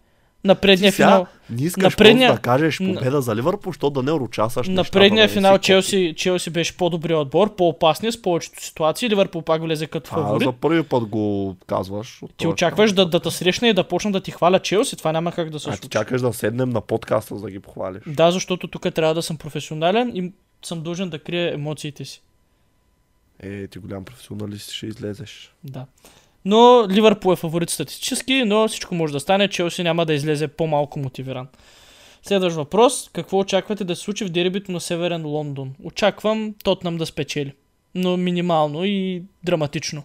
на предния финал. Не искаш на на предния- да кажеш на- победа за Ливърпул, що да не урочасаш На предния да не финал си Челси, Челси беше по-добрият отбор, по-опасния с повечето ситуации. Ливърпул пак влезе като копи. А, фаворит. за първи път го казваш. Ти очакваш да, да те срещне и да почна да ти хваля Челси, това няма как да се А ти случи. чакаш да седнем на подкаста, за да ги похвалиш. Да, защото тук трябва да съм професионален и съм дължен да крия емоциите си. Е, ти голям професионалист ще излезеш. Да. Но Ливърпул е фаворит статистически, но всичко може да стане. Челси няма да излезе по-малко мотивиран. Следващ въпрос. Какво очаквате да се случи в дербито на Северен Лондон? Очаквам Тотнам да спечели. Но минимално и драматично.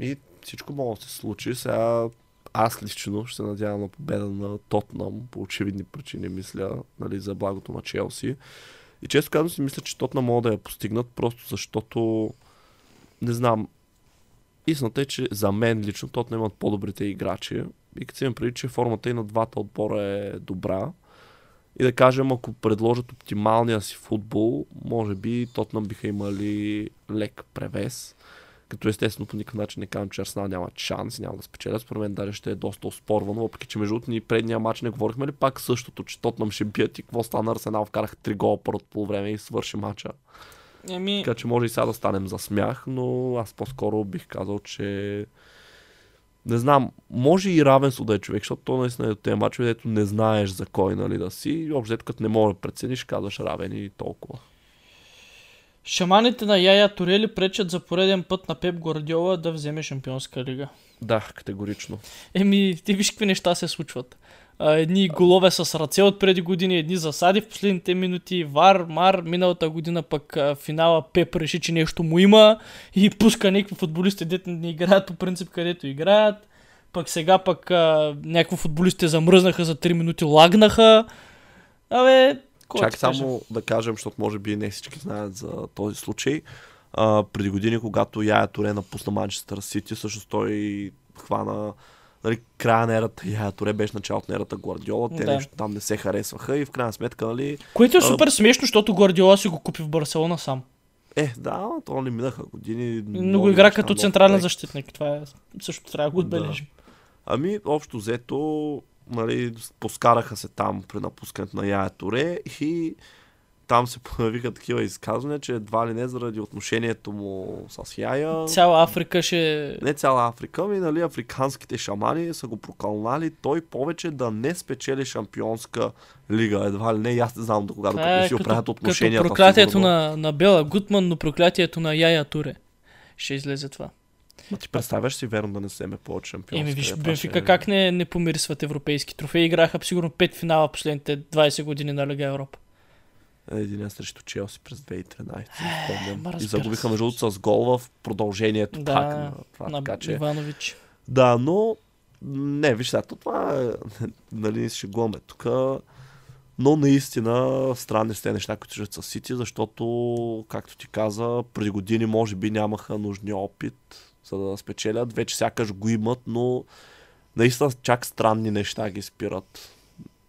И всичко може да се случи. Сега аз лично ще се надявам на победа на Тотнам, по очевидни причини, мисля, нали, за благото на Челси. И често казвам си, мисля, че Тотнам могат да я постигнат, просто защото, не знам, истината е, че за мен лично Тотнам имат по-добрите играчи. И като си имам преди, че формата и на двата отбора е добра. И да кажем, ако предложат оптималния си футбол, може би Тотнам биха имали лек превес. Като естествено по никакъв начин не казвам, че Арсенал няма шанс няма да спечелят. Според мен даже ще е доста оспорвано, въпреки че между ни предния матч не говорихме ли пак същото, че Тотнам ще бият и какво стана Арсенал, вкараха три гола първото полувреме и свърши матча. Еми, Така че може и сега да станем за смях, но аз по-скоро бих казал, че не знам, може и равенство да е човек, защото то наистина е от тези мачове, дето не знаеш за кой нали да си. И общо като не можеш да прецениш, казваш равен и толкова. Шаманите на Яя Турели пречат за пореден път на Пеп Гвардиола да вземе Шампионска лига. Да, категорично. Еми, ти виж какви неща се случват. а, едни голове с ръце от преди години, едни засади в последните минути, Вар, Мар, миналата година пък а, финала Пеп реши, че нещо му има и пуска някакви футболисти, дето не играят по принцип където играят. Пък сега пък а, някакви футболисти замръзнаха за 3 минути, лагнаха. Абе, кой Чак ти кажа? само да кажем, защото може би не всички знаят за този случай. А, преди години, когато Яя Торе напусна Манчестър Сити, също той хвана нали, края на ерата Яя Торе беше началото на ерата Гвардиола. Те Да. нещо там не се харесваха и в крайна сметка, нали, Което е А, супер смешно, защото Гвардиола си го купи в Барселона сам. е, да, то не минаха години. Но го игра като централен проект. защитник. Това е, също трябва да го отбележим. Ами, общо взето, нали, поскараха се там при напускането на Яя Торе и там се появиха такива изказвания, че едва ли не заради отношението му с Яя. Цяла Африка ще... не цяла Африка, ми нали, африканските шамани са го прокълнали той повече да не спечели шампионска лига. Едва ли не, аз не знам до кога, не е си оправят отношенията. като проклятието на, на Бела Гутман, но проклятието на Яя Туре. Ще излезе това. Ма ти представяш си верно да не вземе повече шампионска Еми виж, Бенфика ще е- как не, не помирисват европейски трофеи. Играха сигурно 5 финала последните 20 години на Лига Европа. Един срещу Челси през 2013. си спомням. ма и разбира загубиха между другото с гол в продължението Да, пак на това. на така че... Иванович. Да, но не, виж сега, то това е, нали, шегуваме тук, но наистина странни сте неща, които чуят с Сити, защото, както ти каза, преди години може би нямаха нужния опит, за да спечелят. Вече сякаш го имат, но наистина чак странни неща ги спират.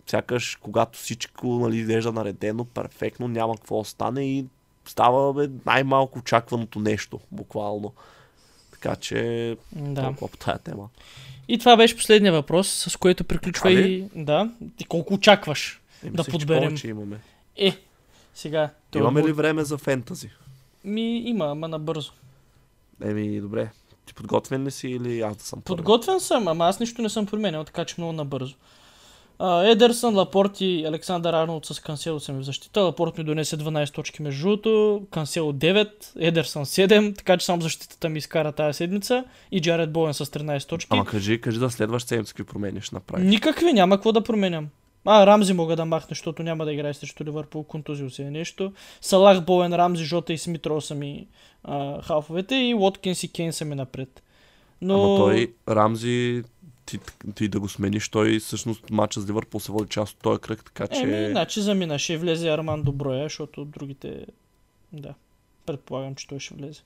Сякаш, когато всичко нали, изглежда наредено, перфектно, няма какво да стане и става бе, най-малко очакваното нещо, буквално. Така че, Да. толкова по тая тема. И това беше последния въпрос, с което приключва и... Да. И колко очакваш? Е, Да мислех, подберем. повече имаме. Е, сега. Имаме ли време за фентази? Ми има, ама набързо. Еми, добре. Ти подготвен ли си или аз да съм първи? Подготвен съм, ама аз нищо не съм променял, така че много набързо. А, Едерсън, Лапорт и Александър Арнолд с Кансело са ми в защита. Лапорт ми донесе 12 точки между другото, Кансело 9, Едерсън 7, така че само защитата ми изкара тази седмица и Джаред Боен с 13 точки. Ама кажи, кажи да следваш седмица какви промени ще направиш. Никакви, няма какво да променям. А, Рамзи мога да махна, защото няма да играе срещу Ливърпул, контузил се е нещо. Салах, Боен, Рамзи, Жота и Смитро са ми а, халфовете и Уоткинс и Кейн са ми напред. Но... Ама той, Рамзи, ти, ти да го смениш, той всъщност матча с Ливърпул се води част от този кръг, така че... Еми, значи замина. Ще влезе Арман Доброя, защото другите... Да. Предполагам, че той ще влезе.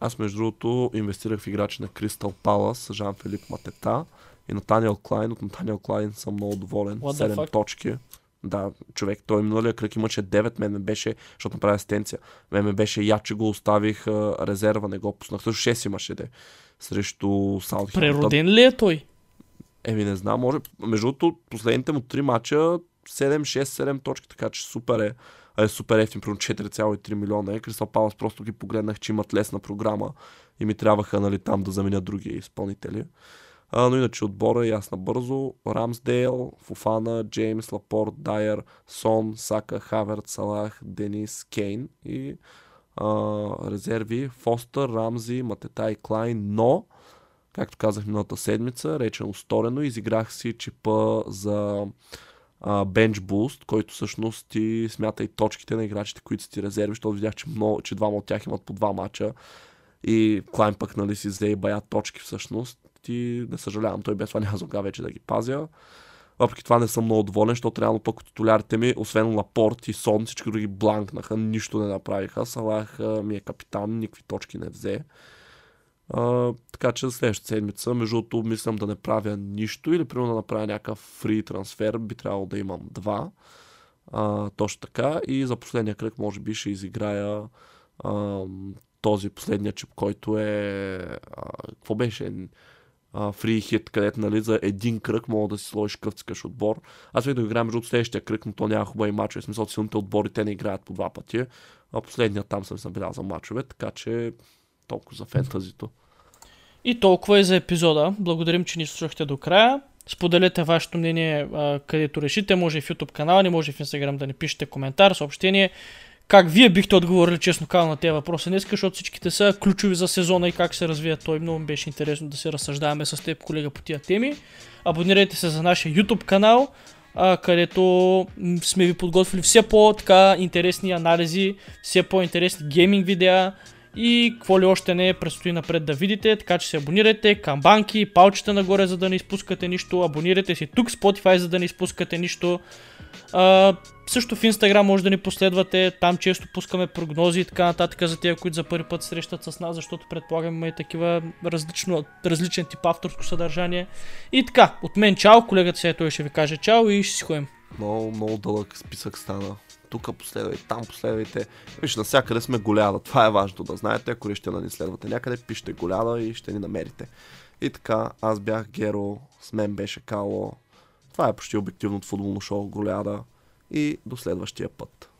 Аз между другото инвестирах в играчи на Кристал Палас, Жан Филип Матета и Натаниел Клайн. От Натаниел Клайн съм много доволен. What the 7 fuck? точки. Да, човек, той миналия кръг имаше 9, мен ме беше, защото направи асистенция. Мен ме беше я, че го оставих а, резерва, не го пуснах. Също 6 имаше де срещу Саутхемптън. Прероден ли е той? Еми не знам, може. Между другото, последните му 3 мача 7, 6, 7 точки, така че супер е. Е супер ефтин, примерно 4,3 милиона е. Кристал Палас просто ги погледнах, че имат лесна програма и ми трябваха нали, там да заменят други изпълнители. А, но иначе отбора е ясна бързо. Рамсдейл, Фуфана, Джеймс, Лапорт, Дайер, Сон, Сака, Хаверт, Салах, Денис, Кейн и а, резерви Фостър, Рамзи, Матета и Клайн, но както казах миналата седмица, речено сторено, изиграх си чипа за а, Bench който всъщност ти смята и точките на играчите, които са ти резерви, защото видях, че, много, че двама от тях имат по два мача и Клайн пък нали си взе и бая точки всъщност. Ти не съжалявам, той без това няма зога вече да ги пазя. Въпреки това не съм много доволен, защото реално пък от титулярите ми, освен Лапорт и Сон, всички други бланкнаха, нищо не направиха. Салах ми е капитан, никакви точки не взе. А, така че за следващата седмица, между другото, мислям да не правя нищо или примерно да направя някакъв фри трансфер, би трябвало да имам два. А, точно така. И за последния кръг, може би, ще изиграя а, този последния чип, който е. А, какво беше? Фри хит, където нали, за един кръг мога да си сложиш къвцкаш отбор. Аз вие да играя между следващия кръг, но то няма хубави мачове. В смисъл, силните отбори те не играят по два пъти. А последният там съм забелязал мачове, така че толкова за фентазито. И толкова е за епизода. Благодарим, че ни слушахте до края. Споделете вашето мнение а, където решите. Може и в YouTube канала ни, може и в Instagram да ни пишете коментар, съобщение. Как вие бихте отговорили честно казано на тези въпроси днес, защото всичките са ключови за сезона и как се развива той. Много ми беше интересно да се разсъждаваме с теб, колега, по тия теми. Абонирайте се за нашия YouTube канал, а, където сме ви подготвили все по-така интересни анализи, все по-интересни гейминг видеа и какво ли още не предстои напред да видите, така че се абонирайте, камбанки, палчета нагоре, за да не изпускате нищо, абонирайте се тук Spotify, за да не изпускате нищо. А, също в Instagram може да ни последвате, там често пускаме прогнози и така нататък за тези, които за първи път срещат с нас, защото предполагам има и такива различно, различен тип авторско съдържание. И така, от мен чао, колегата се той ще ви каже чао и ще си ходим. Много, много дълъг списък стана. Тук последвайте, там последвайте. Виж, навсякъде сме голяда. Това е важно да знаете. Ако решите да ни следвате някъде, пишете голяда и ще ни намерите. И така, аз бях Геро, с мен беше Кало. Това е почти обективното футболно шоу Голяда. И до следващия път.